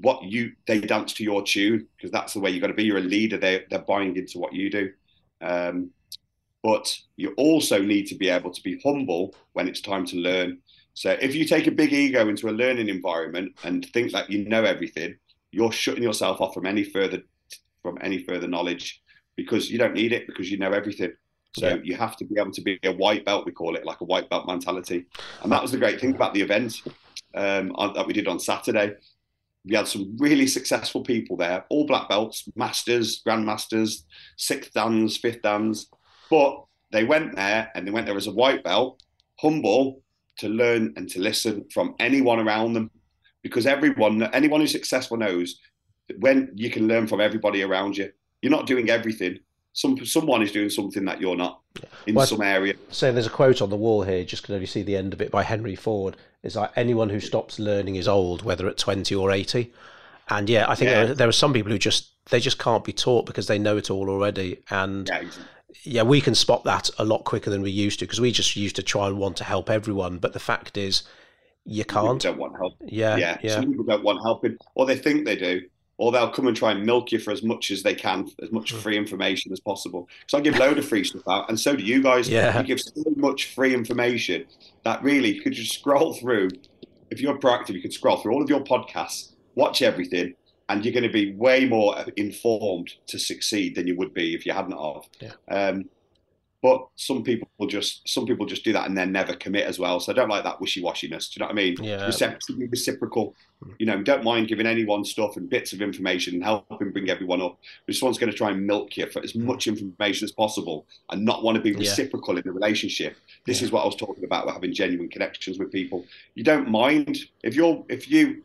what you they dance to your tune because that's the way you've got to be. You're a leader. They they're buying into what you do. Um, but you also need to be able to be humble when it's time to learn. So if you take a big ego into a learning environment and think that you know everything, you're shutting yourself off from any further from any further knowledge because you don't need it because you know everything. So yeah. you have to be able to be a white belt, we call it, like a white belt mentality. And that was the great thing about the event um, that we did on Saturday. We had some really successful people there, all black belts, masters, grandmasters, sixth dans, fifth dans, but they went there and they went there as a white belt, humble to learn and to listen from anyone around them. Because everyone, anyone who's successful knows when you can learn from everybody around you, you're not doing everything. Some someone is doing something that you're not in well, some area. So there's a quote on the wall here, just can only see the end of it by Henry Ford. Is like anyone who stops learning is old, whether at 20 or 80. And yeah, I think yeah. There, there, are some people who just they just can't be taught because they know it all already. And yeah, exactly yeah, we can spot that a lot quicker than we used to because we just used to try and want to help everyone. But the fact is, you can't. People don't want help. Yeah, yeah, yeah. Some people don't want helping, or they think they do, or they'll come and try and milk you for as much as they can, as much hmm. free information as possible. So I give load of free stuff out, and so do you guys. Yeah. You give so much free information that really you could just scroll through. If you're proactive, you could scroll through all of your podcasts, watch everything, and you're going to be way more informed to succeed than you would be if you hadn't of. Yeah. Um, but some people will just some people just do that and then never commit as well. So I don't like that wishy washiness. Do you know what I mean? Yeah. Recipro- reciprocal. You know, don't mind giving anyone stuff and bits of information and helping bring everyone up. But someone's going to try and milk you for as mm. much information as possible and not want to be reciprocal yeah. in the relationship. This yeah. is what I was talking about having genuine connections with people. You don't mind if you're if you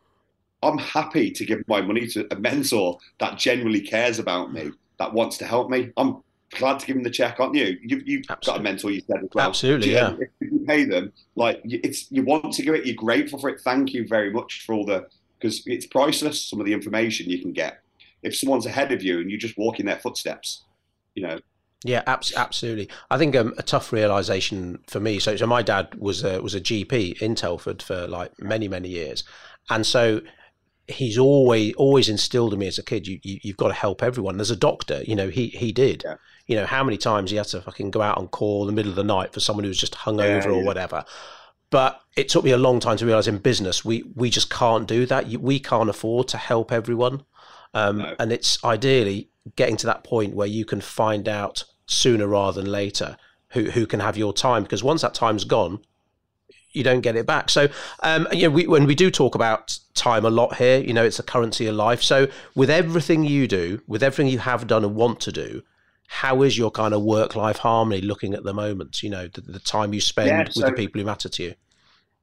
I'm happy to give my money to a mentor that genuinely cares about me, that wants to help me. I'm glad to give them the check, aren't you? you you've got a mentor, you said as well. Absolutely, yeah. If you pay them, like it's you want to give it, you're grateful for it. Thank you very much for all the because it's priceless. Some of the information you can get if someone's ahead of you and you just walk in their footsteps, you know. Yeah, absolutely. I think um, a tough realization for me. So, so my dad was a, was a GP in Telford for like many many years, and so he's always always instilled in me as a kid you, you have got to help everyone as a doctor you know he he did yeah. you know how many times he had to fucking go out on call in the middle of the night for someone who was just hungover yeah, or whatever but it took me a long time to realize in business we we just can't do that. We can't afford to help everyone, um, no. and it's ideally getting to that point where you can find out sooner rather than later who who can have your time because once that time's gone, you don't get it back. So, um, you know, we, when we do talk about time a lot here, you know, it's a currency of life. So, with everything you do, with everything you have done and want to do, how is your kind of work life harmony looking at the moment? You know, the, the time you spend yeah, so, with the people who matter to you.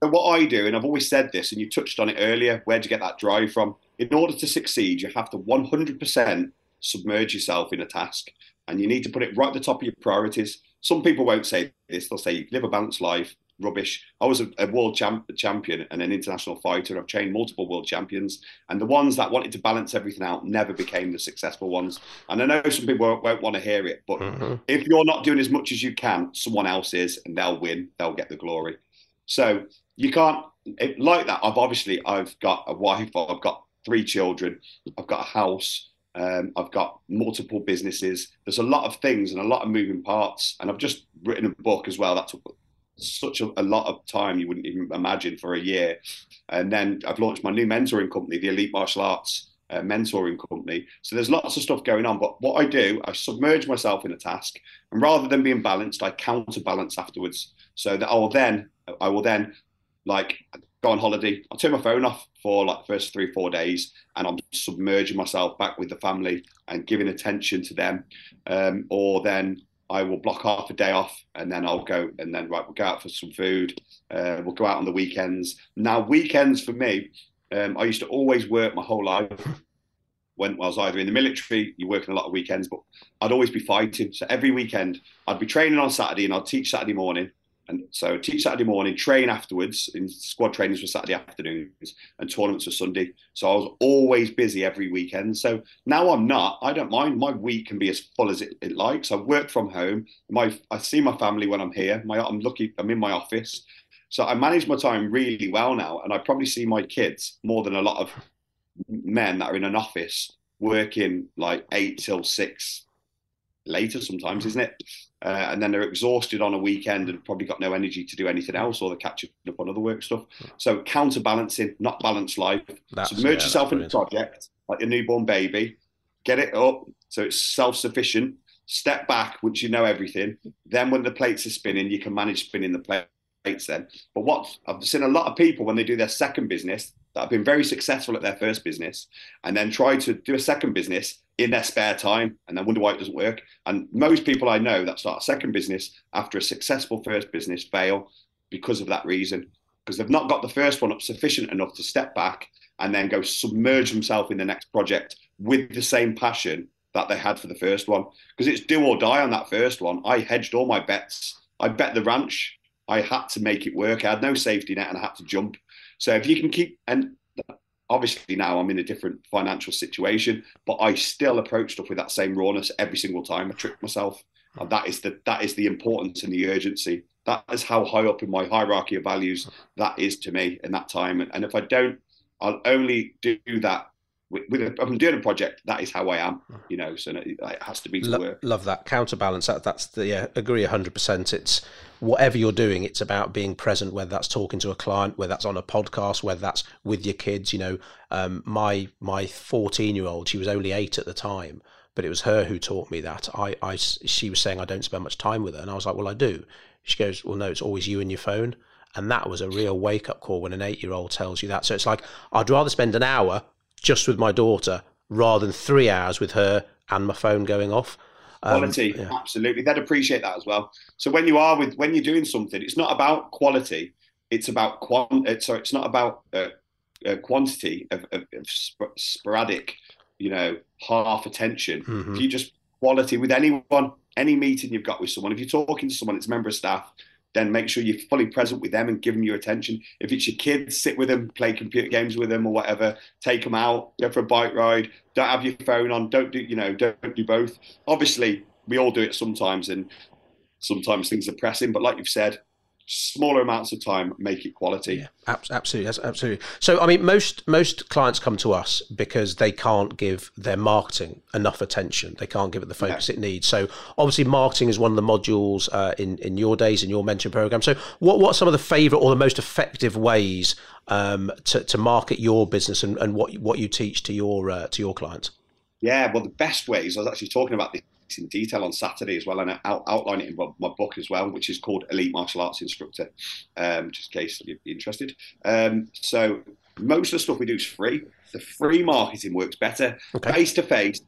So what I do, and I've always said this, and you touched on it earlier, where do you get that drive from? In order to succeed, you have to 100% submerge yourself in a task, and you need to put it right at the top of your priorities. Some people won't say this; they'll say you live a balanced life, rubbish. I was a, a world champ, champion and an international fighter. I've trained multiple world champions, and the ones that wanted to balance everything out never became the successful ones. And I know some people won't, won't want to hear it, but mm-hmm. if you're not doing as much as you can, someone else is, and they'll win. They'll get the glory. So you can't it, like that. I've obviously I've got a wife. I've got three children. I've got a house. Um, I've got multiple businesses. There's a lot of things and a lot of moving parts. And I've just written a book as well. That took such a, a, lot of time you wouldn't even imagine for a year. And then I've launched my new mentoring company, the Elite Martial Arts uh, Mentoring Company. So there's lots of stuff going on. But what I do, I submerge myself in a task, and rather than being balanced, I counterbalance afterwards. So that I will then, I will then, like go on holiday. I'll turn my phone off for like first three, four days, and I'm submerging myself back with the family and giving attention to them. Um, or then I will block half a day off and then I'll go and then right we'll go out for some food. Uh, we'll go out on the weekends. Now weekends for me, um, I used to always work my whole life. When I was either in the military, you're working a lot of weekends, but I'd always be fighting. So every weekend, I'd be training on Saturday and I'd teach Saturday morning. And so teach Saturday morning, train afterwards in squad trainings for Saturday afternoons and tournaments for Sunday. So I was always busy every weekend. So now I'm not. I don't mind. My week can be as full as it, it likes. I work from home. My I see my family when I'm here. My I'm lucky. I'm in my office. So I manage my time really well now, and I probably see my kids more than a lot of men that are in an office working like eight till six later sometimes, isn't it? Uh, and then they're exhausted on a weekend and probably got no energy to do anything else, or they're catching up on other work stuff. So counterbalancing, not balanced life. That's, Submerge yeah, yourself in a project like a newborn baby, get it up so it's self-sufficient. Step back once you know everything. Then when the plates are spinning, you can manage spinning the plates. Then, but what I've seen a lot of people when they do their second business that have been very successful at their first business and then try to do a second business in their spare time and then wonder why it doesn't work. And most people I know that start a second business after a successful first business fail because of that reason, because they've not got the first one up sufficient enough to step back and then go submerge themselves in the next project with the same passion that they had for the first one. Because it's do or die on that first one. I hedged all my bets. I bet the ranch. I had to make it work. I had no safety net and I had to jump. So if you can keep and obviously now I'm in a different financial situation, but I still approach stuff with that same rawness every single time. I trick myself. And that is the that is the importance and the urgency. That is how high up in my hierarchy of values that is to me in that time. And, and if I don't, I'll only do that with, with a, if I'm doing a project, that is how I am, you know. So it, it has to be to Lo- work. Love that counterbalance. That, that's the yeah, agree hundred percent. It's whatever you're doing, it's about being present. Whether that's talking to a client, whether that's on a podcast, whether that's with your kids. You know, um, my my 14 year old, she was only eight at the time, but it was her who taught me that. I, I she was saying I don't spend much time with her, and I was like, well, I do. She goes, well, no, it's always you and your phone. And that was a real wake up call when an eight year old tells you that. So it's like, I'd rather spend an hour just with my daughter rather than three hours with her and my phone going off. Um, quality, yeah. absolutely. They'd appreciate that as well. So when you are with when you're doing something, it's not about quality. It's about quant. Uh, so it's not about uh, uh, quantity of, of, of sp- sporadic, you know, half attention. Mm-hmm. If you just quality with anyone, any meeting you've got with someone, if you're talking to someone, it's a member of staff, then make sure you're fully present with them and give them your attention. If it's your kids, sit with them, play computer games with them or whatever. Take them out, go for a bike ride. Don't have your phone on. Don't do you know? Don't do both. Obviously, we all do it sometimes, and sometimes things are pressing. But like you've said, smaller amounts of time make it quality. Yeah, absolutely, absolutely. So, I mean, most most clients come to us because they can't give their marketing enough attention. They can't give it the focus yeah. it needs. So, obviously, marketing is one of the modules uh, in in your days in your mentoring program. So, what what are some of the favourite or the most effective ways um, to to market your business and, and what what you teach to your uh, to your clients? Yeah, well, the best ways. I was actually talking about this in detail on Saturday as well, and I out, outline it in my, book as well, which is called Elite Martial Arts Instructor, um, just in case you'd be interested. Um, so most of the stuff we do is free. The free marketing works better, face to face,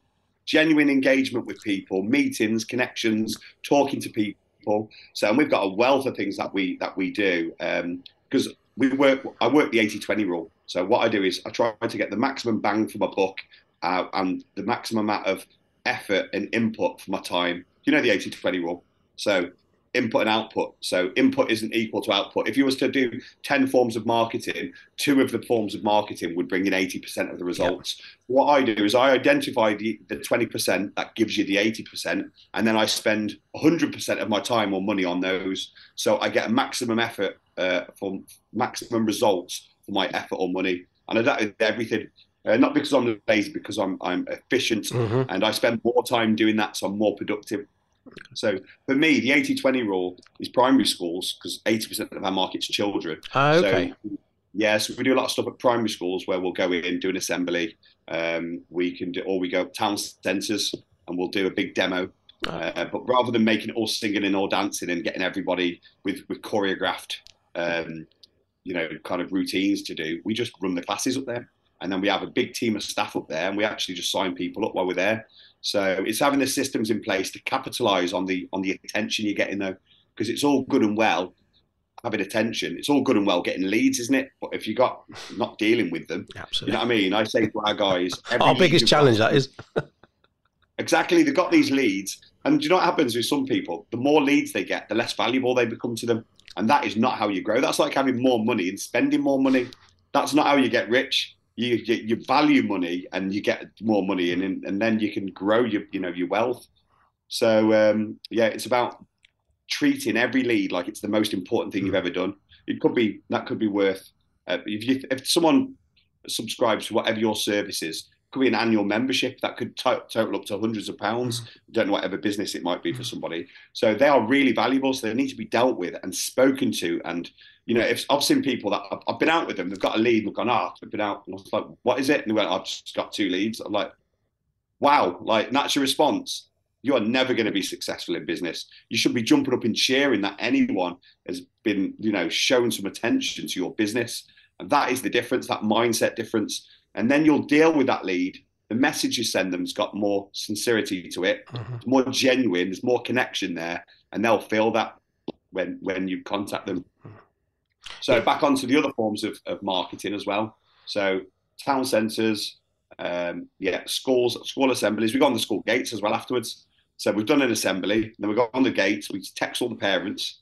genuine engagement with people, meetings, connections, talking to people. So, and we've got a wealth of things that we that we do because um, we work. I work the 80-20 rule. So what I do is I try to get the maximum bang for my buck uh, and the maximum amount of effort and input for my time. You know the 80 to 20 rule. So input and output. So input isn't equal to output. If you was to do 10 forms of marketing, two of the forms of marketing would bring in 80% of the results. What I do is I identify the, the 20% that gives you the 80%, and then I spend 100% of my time or money on those. So I get a maximum effort uh, for maximum results for my effort or money. And I do everything uh, not because I'm lazy, because I'm I'm efficient mm-hmm. and I spend more time doing that, so I'm more productive. So for me, the 80-20 rule is primary schools because 80% of our market's children. Oh, okay. So, yeah, so we do a lot of stuff at primary schools where we'll go in, do an assembly. Um, we can do, or we go town centres and we'll do a big demo. Oh. Uh, but rather than making it all singing and all dancing and getting everybody with with choreographed, um, you know, kind of routines to do, we just run the classes up there and then we have a big team of staff up there, and we actually just sign people up while we're there. So it's having the systems in place to capitalise on the on the attention you're getting though, because it's all good and well having attention. It's all good and well getting leads, isn't it? But if you got not dealing with them, Absolutely. you know what I mean. I say to our guys, our biggest challenge got, that is. exactly, they've got these leads, and do you know what happens with some people? The more leads they get, the less valuable they become to them, and that is not how you grow. That's like having more money and spending more money. That's not how you get rich you, you, you value money and you get more money and and then you can grow your you know your wealth. So um, yeah, it's about treating every lead like it's the most important thing you've ever done. It could be that could be worth uh, if you, if someone subscribes to whatever your service is, could be an annual membership that could to- total up to hundreds of pounds. Don't know whatever business it might be for somebody. So they are really valuable. So they need to be dealt with and spoken to and you know, if I've seen people that I've, I've been out with them, they've got a lead, and have gone, ah, oh, I've been out, and I was like, what is it? And they went, I've just got two leads. I'm like, wow, like that's your response. You are never going to be successful in business. You should be jumping up and cheering that anyone has been, you know, shown some attention to your business. And that is the difference, that mindset difference. And then you'll deal with that lead. The message you send them's got more sincerity to it, mm-hmm. it's more genuine, there's more connection there, and they'll feel that when when you contact them. So back onto the other forms of, of marketing as well. So town centres, um, yeah, schools, school assemblies. We go on the school gates as well afterwards. So we've done an assembly, then we go on the gates. We text all the parents.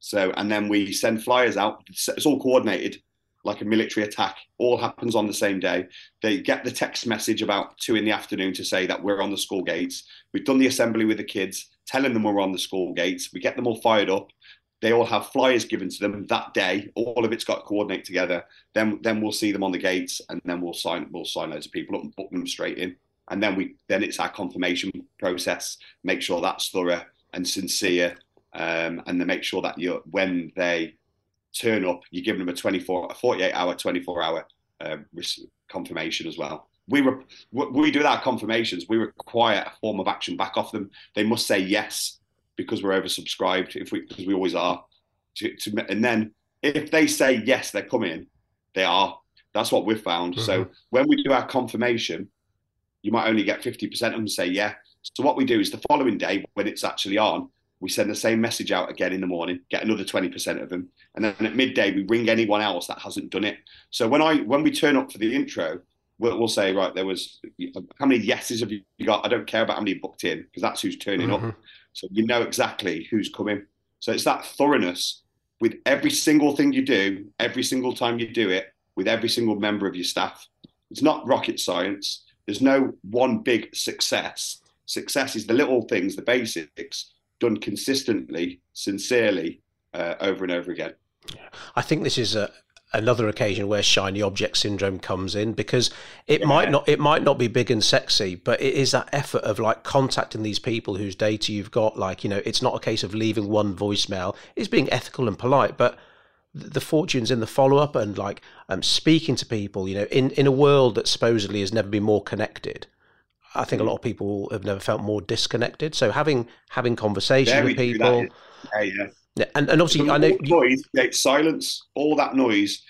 So and then we send flyers out. It's all coordinated, like a military attack. All happens on the same day. They get the text message about two in the afternoon to say that we're on the school gates. We've done the assembly with the kids, telling them we're on the school gates. We get them all fired up. They all have flyers given to them that day. All of it's got coordinated together. Then then we'll see them on the gates, and then we'll sign we'll sign loads of people up and book them straight in. And then we then it's our confirmation process. Make sure that's thorough and sincere, um, and then make sure that you when they turn up, you're giving them a 24, a 48 hour, 24 hour uh, confirmation as well. We re- we do that confirmations. We require a form of action back off them. They must say yes because we're oversubscribed, if we because we always are. To, to, and then if they say yes, they're coming, they are. That's what we've found. Mm-hmm. So when we do our confirmation, you might only get 50% of them say yeah. So what we do is the following day, when it's actually on, we send the same message out again in the morning, get another 20% of them. And then at midday, we ring anyone else that hasn't done it. So when I when we turn up for the intro, we'll, we'll say, right, there was how many yeses have you got? I don't care about how many booked in because that's who's turning mm-hmm. up. So you know exactly who's coming. So it's that thoroughness with every single thing you do, every single time you do it, with every single member of your staff. It's not rocket science. There's no one big success. Success is the little things, the basics, done consistently, sincerely, uh, over and over again. I think this is a, another occasion where shiny object syndrome comes in because it yeah. might not it might not be big and sexy but it is that effort of like contacting these people whose data you've got like you know it's not a case of leaving one voicemail it's being ethical and polite but the fortunes in the follow up and like um, speaking to people you know in in a world that supposedly has never been more connected I think a mm. lot of people have never felt more disconnected. So having having conversation with people, yeah, yeah. Yeah, and, and obviously, I know noise creates silence. All that noise,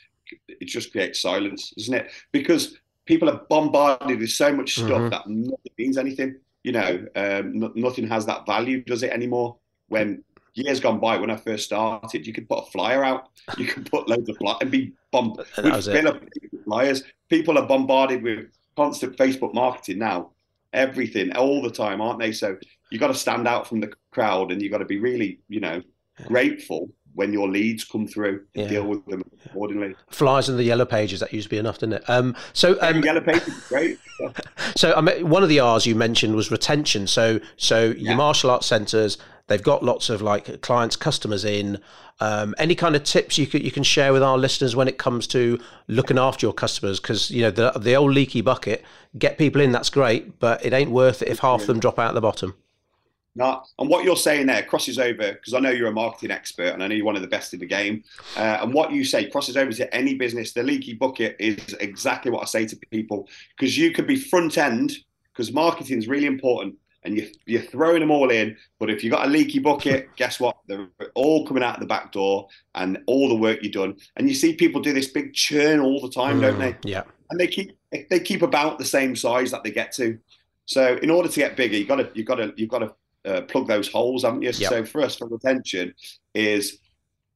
it just creates silence, isn't it? Because people are bombarded with so much stuff mm-hmm. that nothing means anything. You know, um, nothing has that value, does it anymore? When years gone by, when I first started, you could put a flyer out, you could put loads of flyers and be bombarded with flyers. People are bombarded with constant Facebook marketing now, everything all the time, aren't they? So you've got to stand out from the crowd, and you've got to be really, you know, grateful when your leads come through and yeah. deal with them accordingly. Flies in the yellow pages that used to be enough, didn't it? Um, so um, yellow pages, great. so I mean, one of the R's you mentioned was retention. So so your martial arts centres, they've got lots of like clients, customers in. Um, any kind of tips you could you can share with our listeners when it comes to looking after your customers? Because you know the the old leaky bucket, get people in, that's great, but it ain't worth it if half of them drop out at the bottom. No, and what you're saying there crosses over because I know you're a marketing expert and I know you're one of the best in the game. Uh, and what you say crosses over to any business. The leaky bucket is exactly what I say to people because you could be front end because marketing is really important and you, you're throwing them all in. But if you've got a leaky bucket, guess what? They're all coming out the back door and all the work you've done. And you see people do this big churn all the time, mm, don't they? Yeah. And they keep they keep about the same size that they get to. So in order to get bigger, you got to you got to you've got to uh, plug those holes, haven't you? Yep. So for us, for retention, is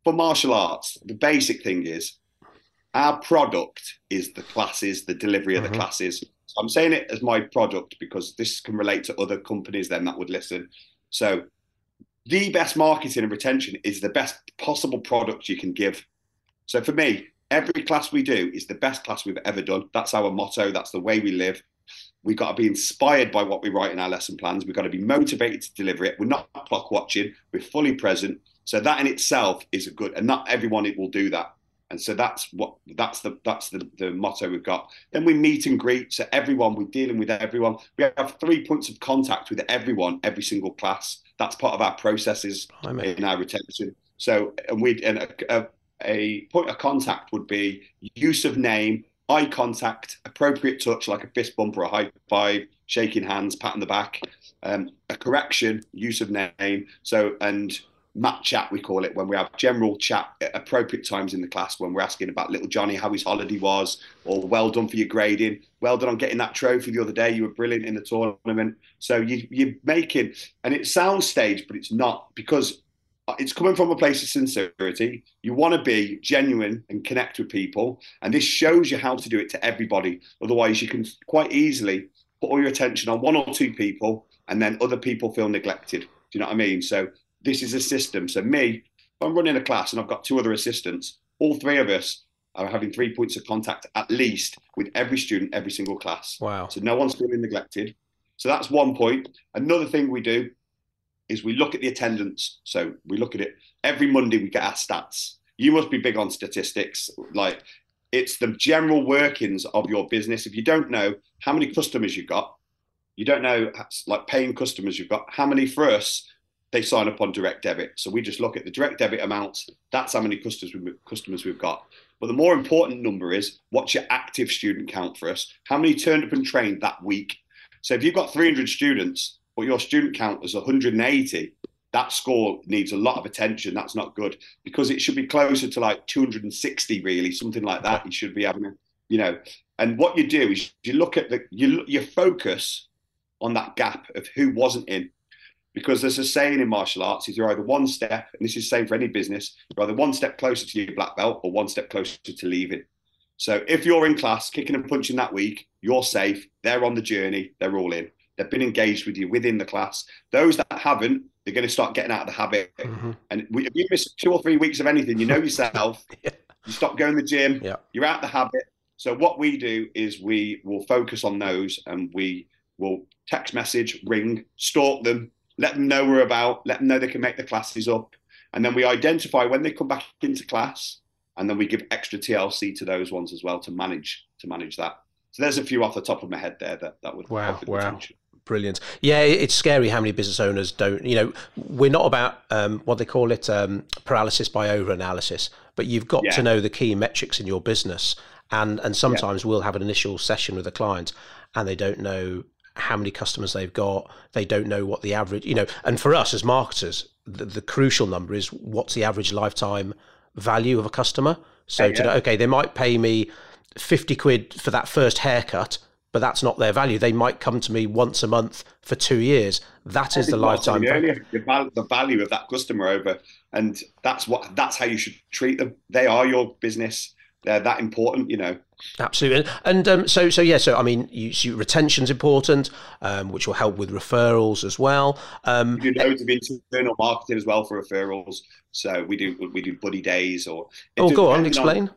for martial arts, the basic thing is our product is the classes, the delivery of mm-hmm. the classes. So I'm saying it as my product because this can relate to other companies then that would listen. So the best marketing and retention is the best possible product you can give. So for me, every class we do is the best class we've ever done. That's our motto. That's the way we live. We've got to be inspired by what we write in our lesson plans. We've got to be motivated to deliver it. We're not clock watching. We're fully present. So that in itself is a good, and not everyone it will do that. And so that's what that's the that's the, the motto we've got. Then we meet and greet. So everyone, we're dealing with everyone. We have three points of contact with everyone, every single class. That's part of our processes in our retention. So and we and a, a, a point of contact would be use of name, eye contact, appropriate touch like a fist bump or a high five, shaking hands, pat on the back, um, a correction, use of name. So, and mat chat, we call it, when we have general chat at appropriate times in the class when we're asking about little Johnny, how his holiday was, or well done for your grading, well done on getting that trophy the other day, you were brilliant in the tournament. So you, you're making, and it sounds staged, but it's not because it's coming from a place of sincerity. You want to be genuine and connect with people, and this shows you how to do it to everybody. Otherwise, you can quite easily put all your attention on one or two people, and then other people feel neglected. Do you know what I mean? So this is a system. So me, I'm running a class and I've got two other assistants. All three of us are having three points of contact at least with every student, every single class. Wow. So no one's feeling neglected. So that's one point. Another thing we do is we look at the attendance. So we look at it every Monday. We get our stats. You must be big on statistics. Like it's the general workings of your business. If you don't know how many customers you've got, you don't know like paying customers you've got. How many for us? They sign up on direct debit. So we just look at the direct debit amounts. That's how many customers we've, customers we've got. But the more important number is what's your active student count for us? How many turned up and trained that week? So if you've got 300 students, but your student count is 180, that score needs a lot of attention. That's not good because it should be closer to like 260, really, something like that. You should be having, a, you know. And what you do is you look at the you you focus on that gap of who wasn't in, because there's a saying in martial arts: is you're either one step, and this is the same for any business, you're either one step closer to your black belt or one step closer to leaving. So if you're in class, kicking and punching that week, you're safe. They're on the journey. They're all in. They've been engaged with you within the class. Those that haven't, they're going to start getting out of the habit. Mm-hmm. And if you miss two or three weeks of anything, you know yourself. yeah. You stop going to the gym. Yeah. You're out the habit. So what we do is we will focus on those, and we will text message, ring, stalk them, let them know we're about, let them know they can make the classes up, And then we identify when they come back into class, and then we give extra TLC to those ones as well to manage to manage that. So there's a few off the top of my head there that that would wow wow. Retention. Brilliant. Yeah, it's scary how many business owners don't. You know, we're not about um, what they call it um, paralysis by over analysis, but you've got yeah. to know the key metrics in your business. And and sometimes yeah. we'll have an initial session with a client, and they don't know how many customers they've got. They don't know what the average. You know, and for us as marketers, the, the crucial number is what's the average lifetime value of a customer. So yeah. to okay, they might pay me fifty quid for that first haircut but that's not their value. They might come to me once a month for two years. That is the lifetime value. The value of that customer over, and that's what that's how you should treat them. They are your business. They're that important, you know. Absolutely, and um, so so yeah. So I mean, you, you, retention's important, um, which will help with referrals as well. Um, we do loads of internal marketing as well for referrals. So we do we do buddy days or. Oh, go on, explain. On,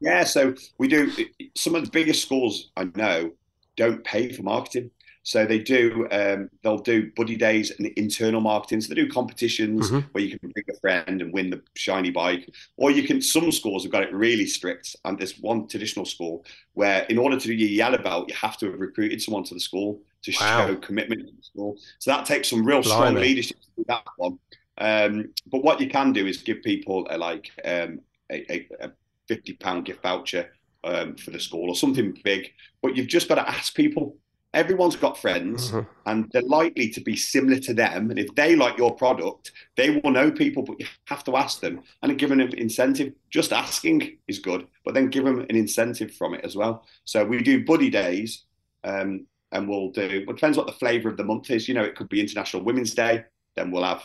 yeah, so we do. Some of the biggest schools I know don't pay for marketing. So they do. Um, they'll do buddy days and internal marketing. So they do competitions mm-hmm. where you can bring a friend and win the shiny bike, or you can. Some schools have got it really strict, and there's one traditional school where, in order to do your yellow belt, you have to have recruited someone to the school to wow. show commitment to the school. So that takes some real Blimey. strong leadership to do that one. Um, but what you can do is give people a, like um, a, a, a fifty pound gift voucher um, for the school or something big. But you've just got to ask people. Everyone's got friends, mm-hmm. and they're likely to be similar to them. And if they like your product, they will know people. But you have to ask them and give them an incentive. Just asking is good, but then give them an incentive from it as well. So we do buddy days. Um, and we'll do. It depends what the flavour of the month is. You know, it could be International Women's Day. Then we'll have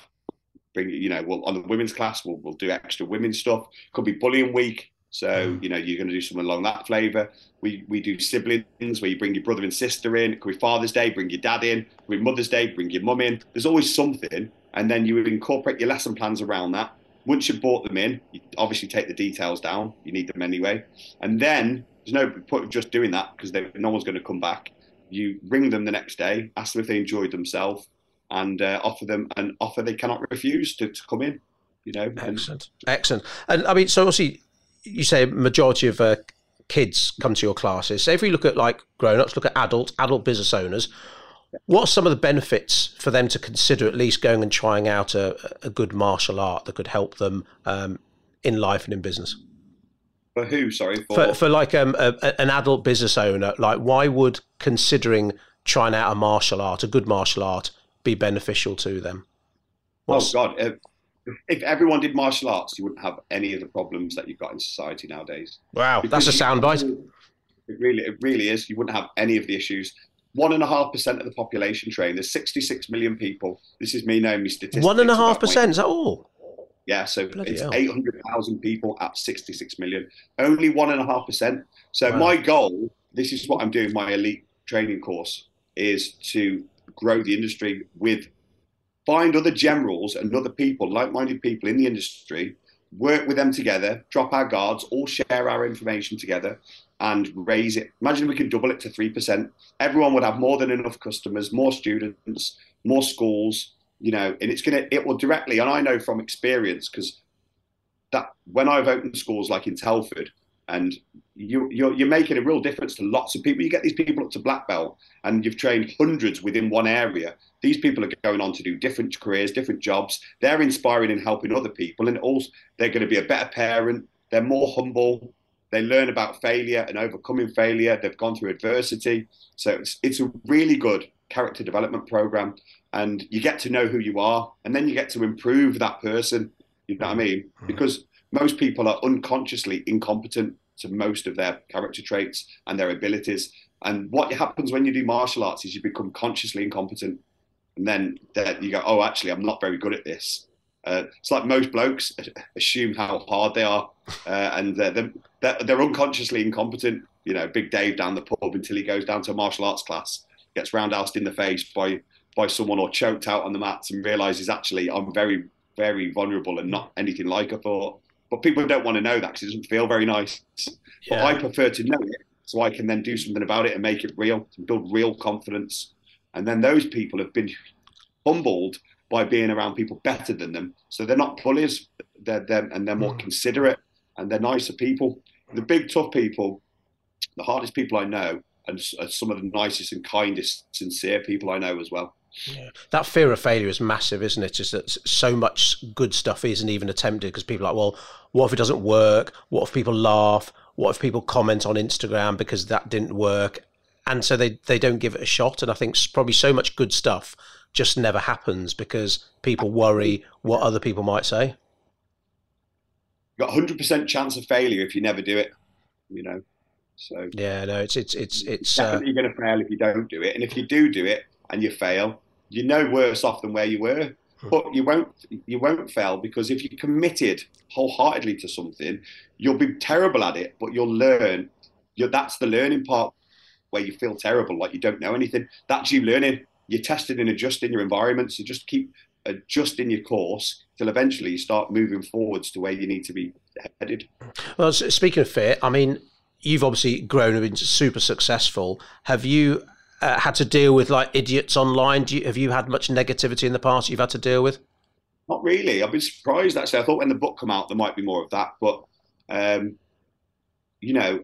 bring. You know, we'll on the women's class. We'll we'll do extra women's stuff. Could be Bullying Week. So you know you're going to do something along that flavour. We we do siblings where you bring your brother and sister in. It could be Father's Day, bring your dad in. It could be Mother's Day, bring your mum in. There's always something, and then you incorporate your lesson plans around that. Once you've brought them in, you obviously take the details down. You need them anyway, and then there's no point of just doing that because no one's going to come back. You ring them the next day, ask them if they enjoyed themselves, and uh, offer them an offer they cannot refuse to, to come in. You know, excellent, excellent. And I mean, so obviously you say majority of uh, kids come to your classes. So if we look at like grown-ups, look at adult adult business owners, what are some of the benefits for them to consider at least going and trying out a, a good martial art that could help them um, in life and in business? For who? Sorry, for for, for like um, a, an adult business owner. Like, why would considering trying out a martial art, a good martial art, be beneficial to them? Oh, What's... Oh God, if everyone did martial arts, you wouldn't have any of the problems that you've got in society nowadays. Wow, because that's a soundbite. It really, it really is. You wouldn't have any of the issues. One and a half percent of the population train. There's 66 million people. This is me knowing me statistics. One and a half percent. Is that all? Yeah, so Bloody it's 800,000 people at 66 million. Only one and a half percent. So wow. my goal, this is what I'm doing. My elite training course is to grow the industry with find other generals and other people, like-minded people in the industry, work with them together, drop our guards, all share our information together, and raise it. Imagine we could double it to three percent. Everyone would have more than enough customers, more students, more schools. You know, and it's gonna it will directly. And I know from experience because that when I've opened schools like in Telford, and you, you're, you're making a real difference to lots of people. You get these people up to black belt, and you've trained hundreds within one area. These people are going on to do different careers, different jobs. They're inspiring and helping other people, and also they're going to be a better parent. They're more humble. They learn about failure and overcoming failure. They've gone through adversity, so it's it's a really good character development program, and you get to know who you are, and then you get to improve that person. You know what I mean? Mm-hmm. Because most people are unconsciously incompetent to most of their character traits and their abilities. And what happens when you do martial arts is you become consciously incompetent. And then you go, oh, actually, I'm not very good at this. Uh, it's like most blokes assume how hard they are, uh, and they're, they're, unconsciously incompetent. You know, Big Dave down the pub until he goes down to a martial arts class, gets roundhoused in the face by by someone or choked out on the mats, and realizes actually I'm very very vulnerable and not anything like I thought. But people don't want to know that because it doesn't feel very nice. Yeah. But I prefer to know it so I can then do something about it and make it real, and build real confidence. And then those people have been humbled by being around people better than them. So they're not bullies, they're, they're and they're more mm. considerate and they're nicer people. The big tough people, the hardest people I know, and some of the nicest and kindest, sincere people I know as well. Yeah. That fear of failure is massive, isn't it? Just that so much good stuff isn't even attempted because people are like, well, what if it doesn't work? What if people laugh? What if people comment on Instagram because that didn't work? And so they, they don't give it a shot. And I think probably so much good stuff just never happens because people worry what other people might say. You've got 100% chance of failure if you never do it, you know. So yeah, no, it's it's it's it's definitely uh, going to fail if you don't do it, and if you do do it and you fail, you're no worse off than where you were. Hmm. But you won't you won't fail because if you're committed wholeheartedly to something, you'll be terrible at it, but you'll learn. You're, that's the learning part where you feel terrible, like you don't know anything. That's you learning. You're testing and adjusting your environment. So just keep adjusting your course till eventually you start moving forwards to where you need to be headed. Well, speaking of fear, I mean, you've obviously grown and been super successful. Have you uh, had to deal with like idiots online? You, have you had much negativity in the past you've had to deal with? Not really. I've been surprised actually. I thought when the book come out there might be more of that, but um, you know,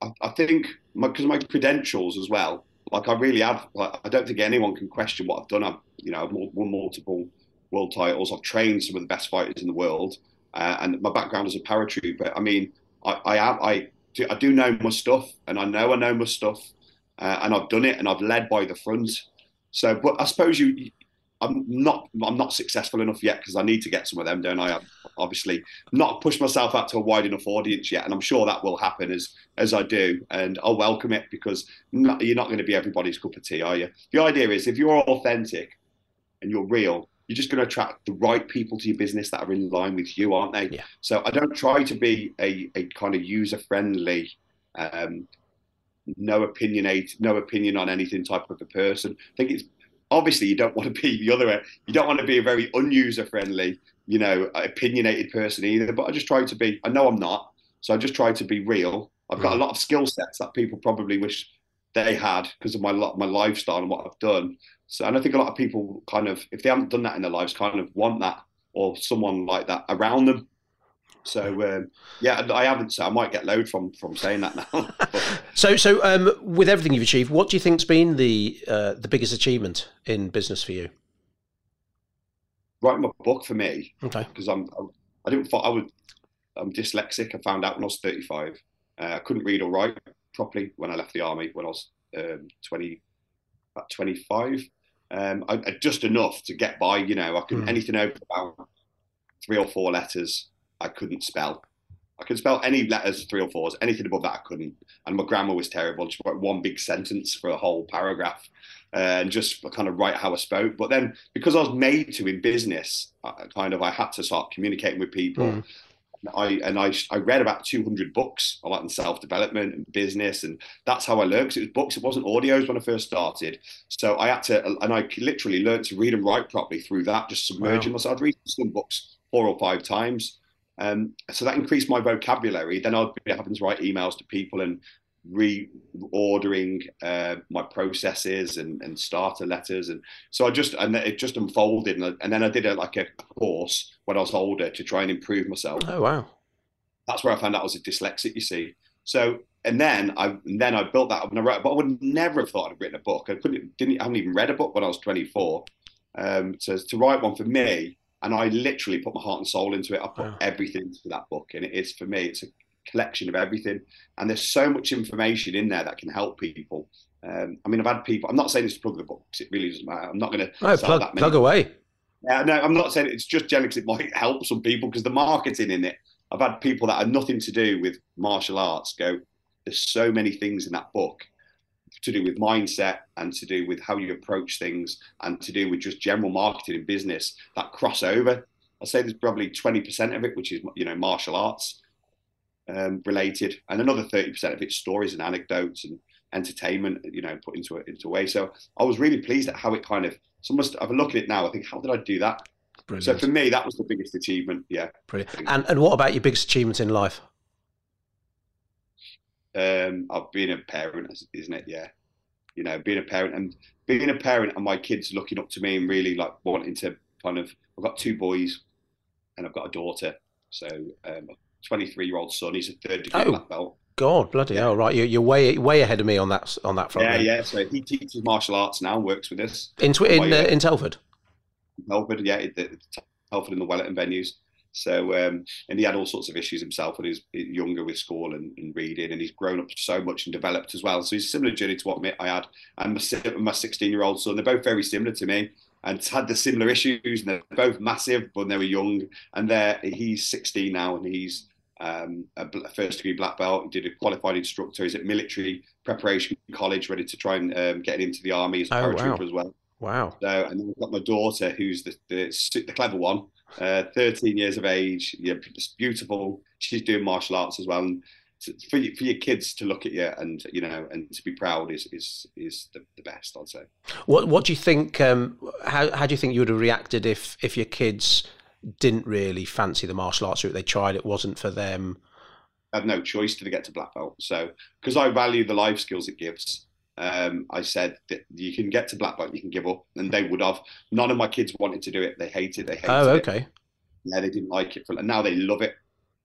I, I think because my, my, credentials as well. Like I really have. Like, I don't think anyone can question what I've done. I've you know I've won multiple world titles. I've trained some of the best fighters in the world, uh, and my background as a paratrooper. I mean, I, I am I I do know my stuff, and I know I know my stuff, uh, and I've done it, and I've led by the front. So, but I suppose you, I'm not, I'm not successful enough yet because I need to get some of them, don't I? I've obviously not pushed myself out to a wide enough audience yet, and I'm sure that will happen as as I do, and I'll welcome it because not, you're not going to be everybody's cup of tea, are you? The idea is if you're authentic and you're real, you're just going to attract the right people to your business that are in line with you, aren't they? Yeah. So I don't try to be a, a kind of user friendly, um, no opinionate, no opinion on anything type of a person. I think it's obviously you don't want to be the other way. You don't want to be a very unuser friendly, you know, opinionated person either. But I just try to be. I know I'm not, so I just try to be real. I've got a mm. lot of skill sets that people probably wish they had because of my my lifestyle and what I've done. So, and I think a lot of people kind of, if they haven't done that in their lives, kind of want that or someone like that around them. So um, yeah, I haven't. So I might get load from from saying that now. so so um, with everything you've achieved, what do you think's been the uh, the biggest achievement in business for you? Writing my book for me. Okay. Because I'm I didn't thought I would I'm dyslexic. I found out when I was 35. Uh, I couldn't read or write properly when I left the army when I was um, 20 about 25. Um, I, had just enough to get by. You know, I couldn't mm. anything over about three or four letters. I couldn't spell. I could spell any letters, three or fours. Anything above that, I couldn't. And my grammar was terrible. Just wrote one big sentence for a whole paragraph, uh, and just kind of write how I spoke. But then, because I was made to in business, I, kind of I had to start communicating with people. Mm. I and I I read about 200 books a lot self development and business, and that's how I learned. Because it was books, it wasn't audios when I first started. So I had to, and I literally learned to read and write properly through that, just submerging wow. myself. I'd read some books four or five times. Um, so that increased my vocabulary. Then I'd be having to write emails to people and reordering uh, my processes and, and, starter letters and so I just and it just unfolded and, and then I did a, like a course when I was older to try and improve myself. Oh wow! That's where I found out I was a dyslexic. You see, so and then I and then I built that up and I wrote, but I would never have thought I'd written a book. I couldn't didn't I haven't even read a book when I was 24. Um, so to write one for me, and I literally put my heart and soul into it. I put wow. everything into that book, and it is for me. It's a collection of everything. And there's so much information in there that can help people. Um, I mean, I've had people. I'm not saying this to plug the book because it really doesn't matter. I'm not going to no, plug, plug away. Yeah, no, I'm not saying it's just generally because it might help some people because the marketing in it. I've had people that are nothing to do with martial arts go. There's so many things in that book to do with mindset and to do with how you approach things and to do with just general marketing and business that cross over. I say there's probably 20% of it, which is you know martial arts, um, related, and another thirty percent of it's stories and anecdotes and entertainment, you know, put into it into a way. So I was really pleased at how it kind of. So I must have a look at it now. I think, how did I do that? Brilliant. So for me, that was the biggest achievement. Yeah. Brilliant. And and what about your biggest achievement in life? Um, I've been a parent, isn't it? Yeah. You know, being a parent and being a parent and my kids looking up to me and really like wanting to kind of I've got two boys and I've got a daughter. So um, 23 year old son, he's a third degree oh. black belt. God, bloody hell! Right, you're, you're way way ahead of me on that on that front. Yeah, then. yeah. So he teaches martial arts now, works with us in in, uh, in Telford. Telford, yeah, Telford and the Wellington venues. So, um, and he had all sorts of issues himself when he was younger with school and, and, reading, and he's grown up so much and developed as well. So he's a similar journey to what I had. And my 16 year old son, they're both very similar to me and had the similar issues, and they're both massive when they were young. And they he's 16 now, and he's um, a first degree black belt. He did a qualified instructor. He's at military preparation college, ready to try and um, get into the army as a oh, paratrooper wow. as well. Wow. So, and then I've got my daughter, who's the, the, the clever one, uh, 13 years of age. Yeah, beautiful. She's doing martial arts as well. And for you, for your kids to look at you and you know and to be proud is is is the, the best I'd say. What what do you think? Um, how how do you think you would have reacted if if your kids didn't really fancy the martial arts route? They tried it wasn't for them. I had no choice to get to black belt. So because I value the life skills it gives. Um, I said that you can get to black belt, you can give up, and they would have. None of my kids wanted to do it; they hated. They hated. Oh, okay. It. Yeah, they didn't like it, for, and now they love it.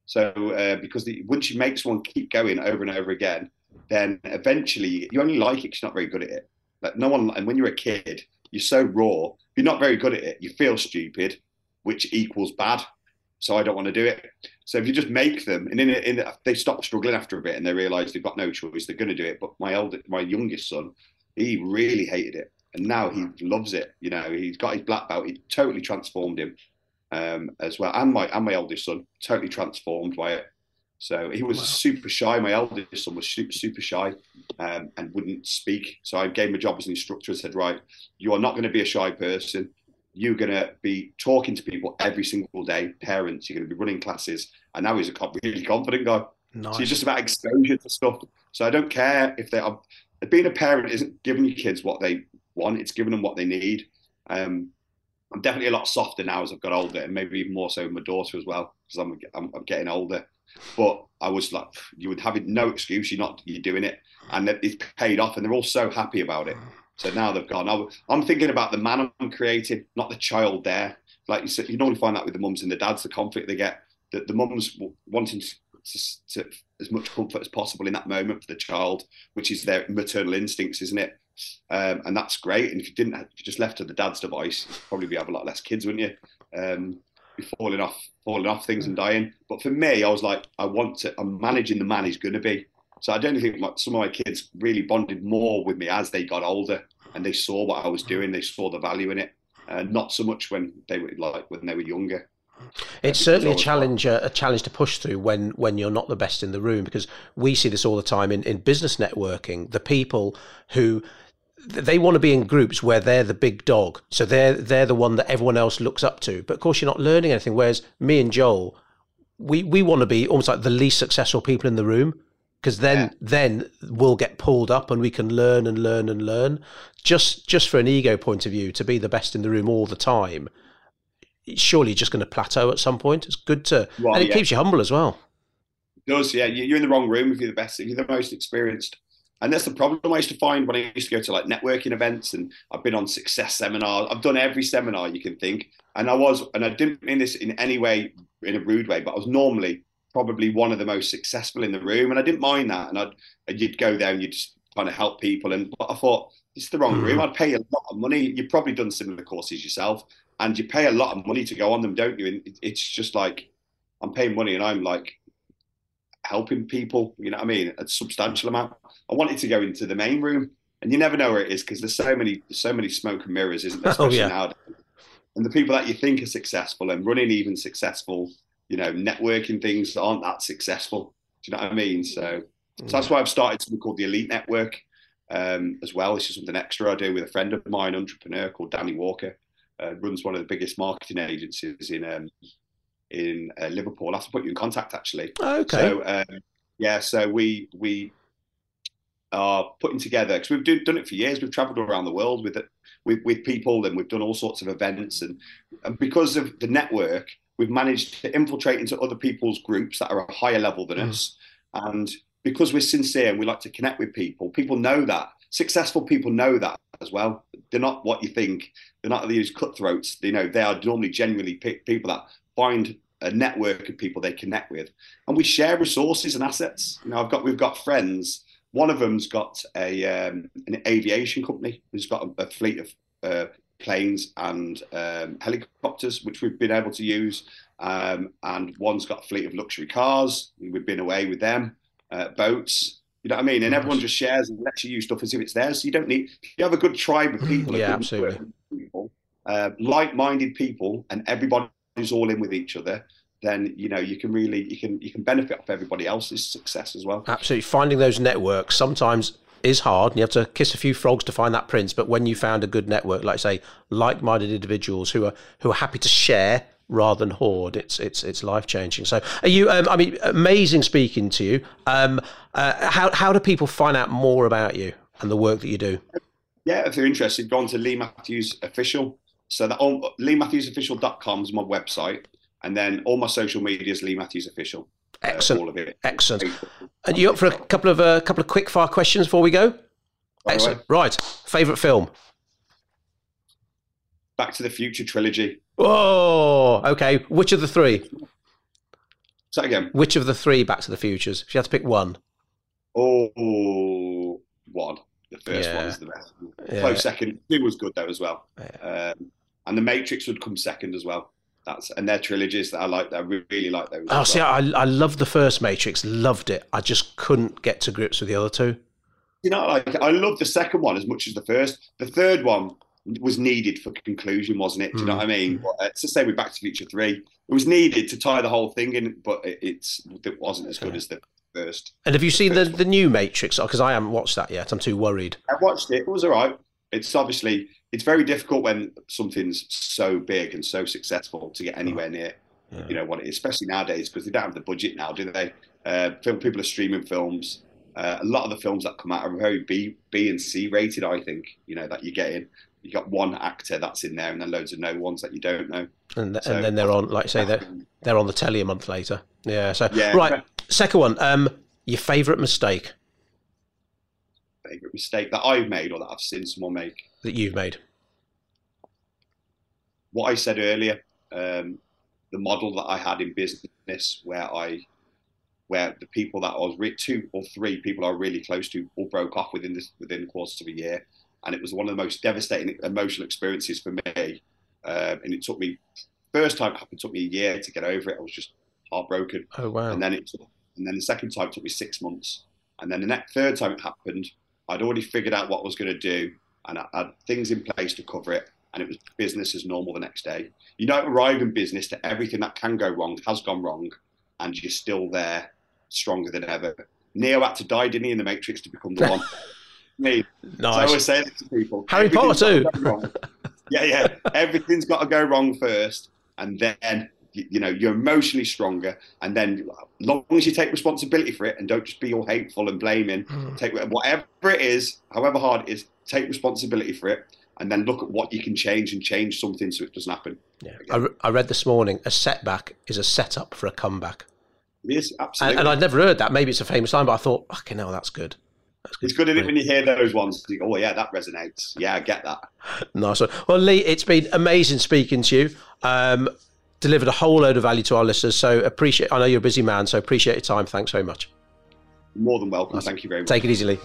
So uh, because the, once you make someone keep going over and over again, then eventually you only like it because you're not very good at it. Like no one, and when you're a kid, you're so raw. You're not very good at it. You feel stupid, which equals bad. So I don't want to do it. So if you just make them, and in, in they stop struggling after a bit, and they realise they've got no choice, they're going to do it. But my elder, my youngest son, he really hated it, and now he loves it. You know, he's got his black belt. He totally transformed him um, as well, and my and my eldest son totally transformed by it. So he was wow. super shy. My eldest son was super super shy um, and wouldn't speak. So I gave him a job as an instructor and said, right, you are not going to be a shy person. You're going to be talking to people every single day, parents. You're going to be running classes. And now he's a really confident guy. Nice. So it's just about exposure to stuff. So I don't care if they are. Being a parent isn't giving your kids what they want; it's giving them what they need. Um, I'm definitely a lot softer now as I've got older, and maybe even more so with my daughter as well because I'm, I'm, I'm getting older. But I was like, you would have no excuse. You're not you're doing it, and it's paid off, and they're all so happy about it. So now they've gone. I'm thinking about the man I'm creating, not the child there. Like you said, you normally find that with the mums and the dads, the conflict they get. That the mums wanting to, to, to as much comfort as possible in that moment for the child, which is their maternal instincts, isn't it? Um, and that's great. And if you didn't, if you just left to the dad's device, you'd probably be have a lot less kids, wouldn't you? Um, be falling off, falling off things and dying. But for me, I was like, I want to. I'm managing the man he's going to be. So I don't think my, some of my kids really bonded more with me as they got older and they saw what I was doing. They saw the value in it, uh, not so much when they were like when they were younger. It's certainly a challenge, uh, a challenge to push through when when you're not the best in the room because we see this all the time in, in business networking. The people who they want to be in groups where they're the big dog, so they're they're the one that everyone else looks up to. But of course, you're not learning anything. Whereas me and Joel, we we want to be almost like the least successful people in the room because then yeah. then we'll get pulled up and we can learn and learn and learn. Just just for an ego point of view, to be the best in the room all the time, it's surely just going to plateau at some point. It's good to well, and it yeah. keeps you humble as well. It does yeah? You're in the wrong room if you're the best. If you're the most experienced and that's the problem I used to find when I used to go to like networking events and I've been on success seminars. I've done every seminar you can think. And I was, and I didn't mean this in any way, in a rude way, but I was normally probably one of the most successful in the room. And I didn't mind that. And I'd, and you'd go there and you'd just kind of help people. And but I thought, it's the wrong mm-hmm. room. I'd pay a lot of money. You've probably done similar courses yourself. And you pay a lot of money to go on them, don't you? And it's just like, I'm paying money and I'm like helping people, you know what I mean? A substantial amount. I wanted to go into the main room, and you never know where it is because there's so many, so many smoke and mirrors, isn't there? Oh, Especially oh, yeah. nowadays. And the people that you think are successful and running even successful, you know, networking things that aren't that successful. Do you know what I mean? So, so that's why I've started something called the Elite Network um, as well. This is something extra I do with a friend of mine, entrepreneur called Danny Walker. Uh, runs one of the biggest marketing agencies in um, in uh, Liverpool. I have to put you in contact actually. okay. So um, yeah, so we we are putting together because we've do, done it for years. We've travelled around the world with it with, with people, and we've done all sorts of events, and, and because of the network, we've managed to infiltrate into other people's groups that are a higher level than mm. us, and because we're sincere and we like to connect with people, people know that. Successful people know that as well. they're not what you think. They're not these cutthroats. You know, they are normally genuinely people that find a network of people they connect with, and we share resources and assets. You know, I've got we've got friends. One of them's got a um, an aviation company. He's got a, a fleet of uh, planes and um, helicopters, which we've been able to use. Um, and one's got a fleet of luxury cars. We've been away with them, uh, boats. You know what I mean? And everyone just shares and lets you use stuff as if it's theirs. So you don't need. You have a good tribe of people. yeah, absolutely. People, uh, like-minded people, and everybody's all in with each other. Then you know you can really you can you can benefit off everybody else's success as well. Absolutely, finding those networks sometimes is hard. and You have to kiss a few frogs to find that prince. But when you found a good network, like say, like-minded individuals who are who are happy to share rather than hoard, it's it's it's life changing. So, are you? Um, I mean, amazing speaking to you. Um, uh, how how do people find out more about you and the work that you do? Yeah, if they're interested, go on to Lee Matthews Official. So that all LeeMatthewsOfficial.com is my website, and then all my social media is Lee Matthews Official. Excellent. Uh, it. Excellent. And you up for a couple of a uh, couple of quick fire questions before we go? Excellent. Right. Favorite film? Back to the Future trilogy. Oh, okay. Which of the three? Say again. Which of the three Back to the Futures? If you had to pick one. Oh, one. The first yeah. is the best. Yeah. Close second. Two was good though as well. Yeah. Um, and the Matrix would come second as well. That's and their trilogies that I like. that I really like those. Oh, see, well. I I loved the first Matrix. Loved it. I just couldn't get to grips with the other two. You know, like I love the second one as much as the first. The third one was needed for conclusion, wasn't it? Do you know what I mean? But, uh, it's the same with Back to Future Three. It was needed to tie the whole thing in, but it, it's it wasn't as good as the first. And have you seen the, the new Matrix? Because I haven't watched that yet. I'm too worried. I watched it. It was all right. It's obviously it's very difficult when something's so big and so successful to get anywhere near, yeah. you know, what it is, especially nowadays because they don't have the budget now, do they? Uh, film people are streaming films. Uh, a lot of the films that come out are very B, B and C rated. I think you know that you get in. You got one actor that's in there, and then loads of no ones that you don't know. And, so, and then they're on, like say, they're they're on the telly a month later. Yeah. So yeah. right, second one. Um, your favourite mistake? Favourite mistake that I've made or that I've seen someone make? That you've made. What I said earlier, um, the model that I had in business, where I, where the people that I was re- two or three people I was really close to all broke off within this within the course of a year, and it was one of the most devastating emotional experiences for me. Um, and it took me first time it happened took me a year to get over it. I was just heartbroken. Oh wow! And then it took and then the second time it took me six months. And then the next, third time it happened, I'd already figured out what I was going to do and I had things in place to cover it. And it was business as normal the next day. You don't arrive in business to everything that can go wrong has gone wrong, and you're still there, stronger than ever. Neo had to die, didn't he, in the Matrix to become the one? Me. Nice. So I always say that to people. Harry Potter too. yeah, yeah. Everything's got to go wrong first, and then you, know you're emotionally stronger and then long as you take responsibility for it and don't just be all hateful and blaming mm. take whatever it is however hard it is take responsibility for it and then look at what you can change and change something so it doesn't happen yeah I, re- I read this morning a setback is a setup for a comeback yes absolutely and, and, I'd never heard that maybe it's a famous line but I thought okay no that's good that's good. It's good when you hear those ones. Think, oh yeah, that resonates. Yeah, I get that. Nice one. Well, Lee, it's been amazing speaking to you. Um, delivered a whole load of value to our listeners. So appreciate. I know you're a busy man, so appreciate your time. Thanks very much. More than welcome. Thank you very much. Take it easily.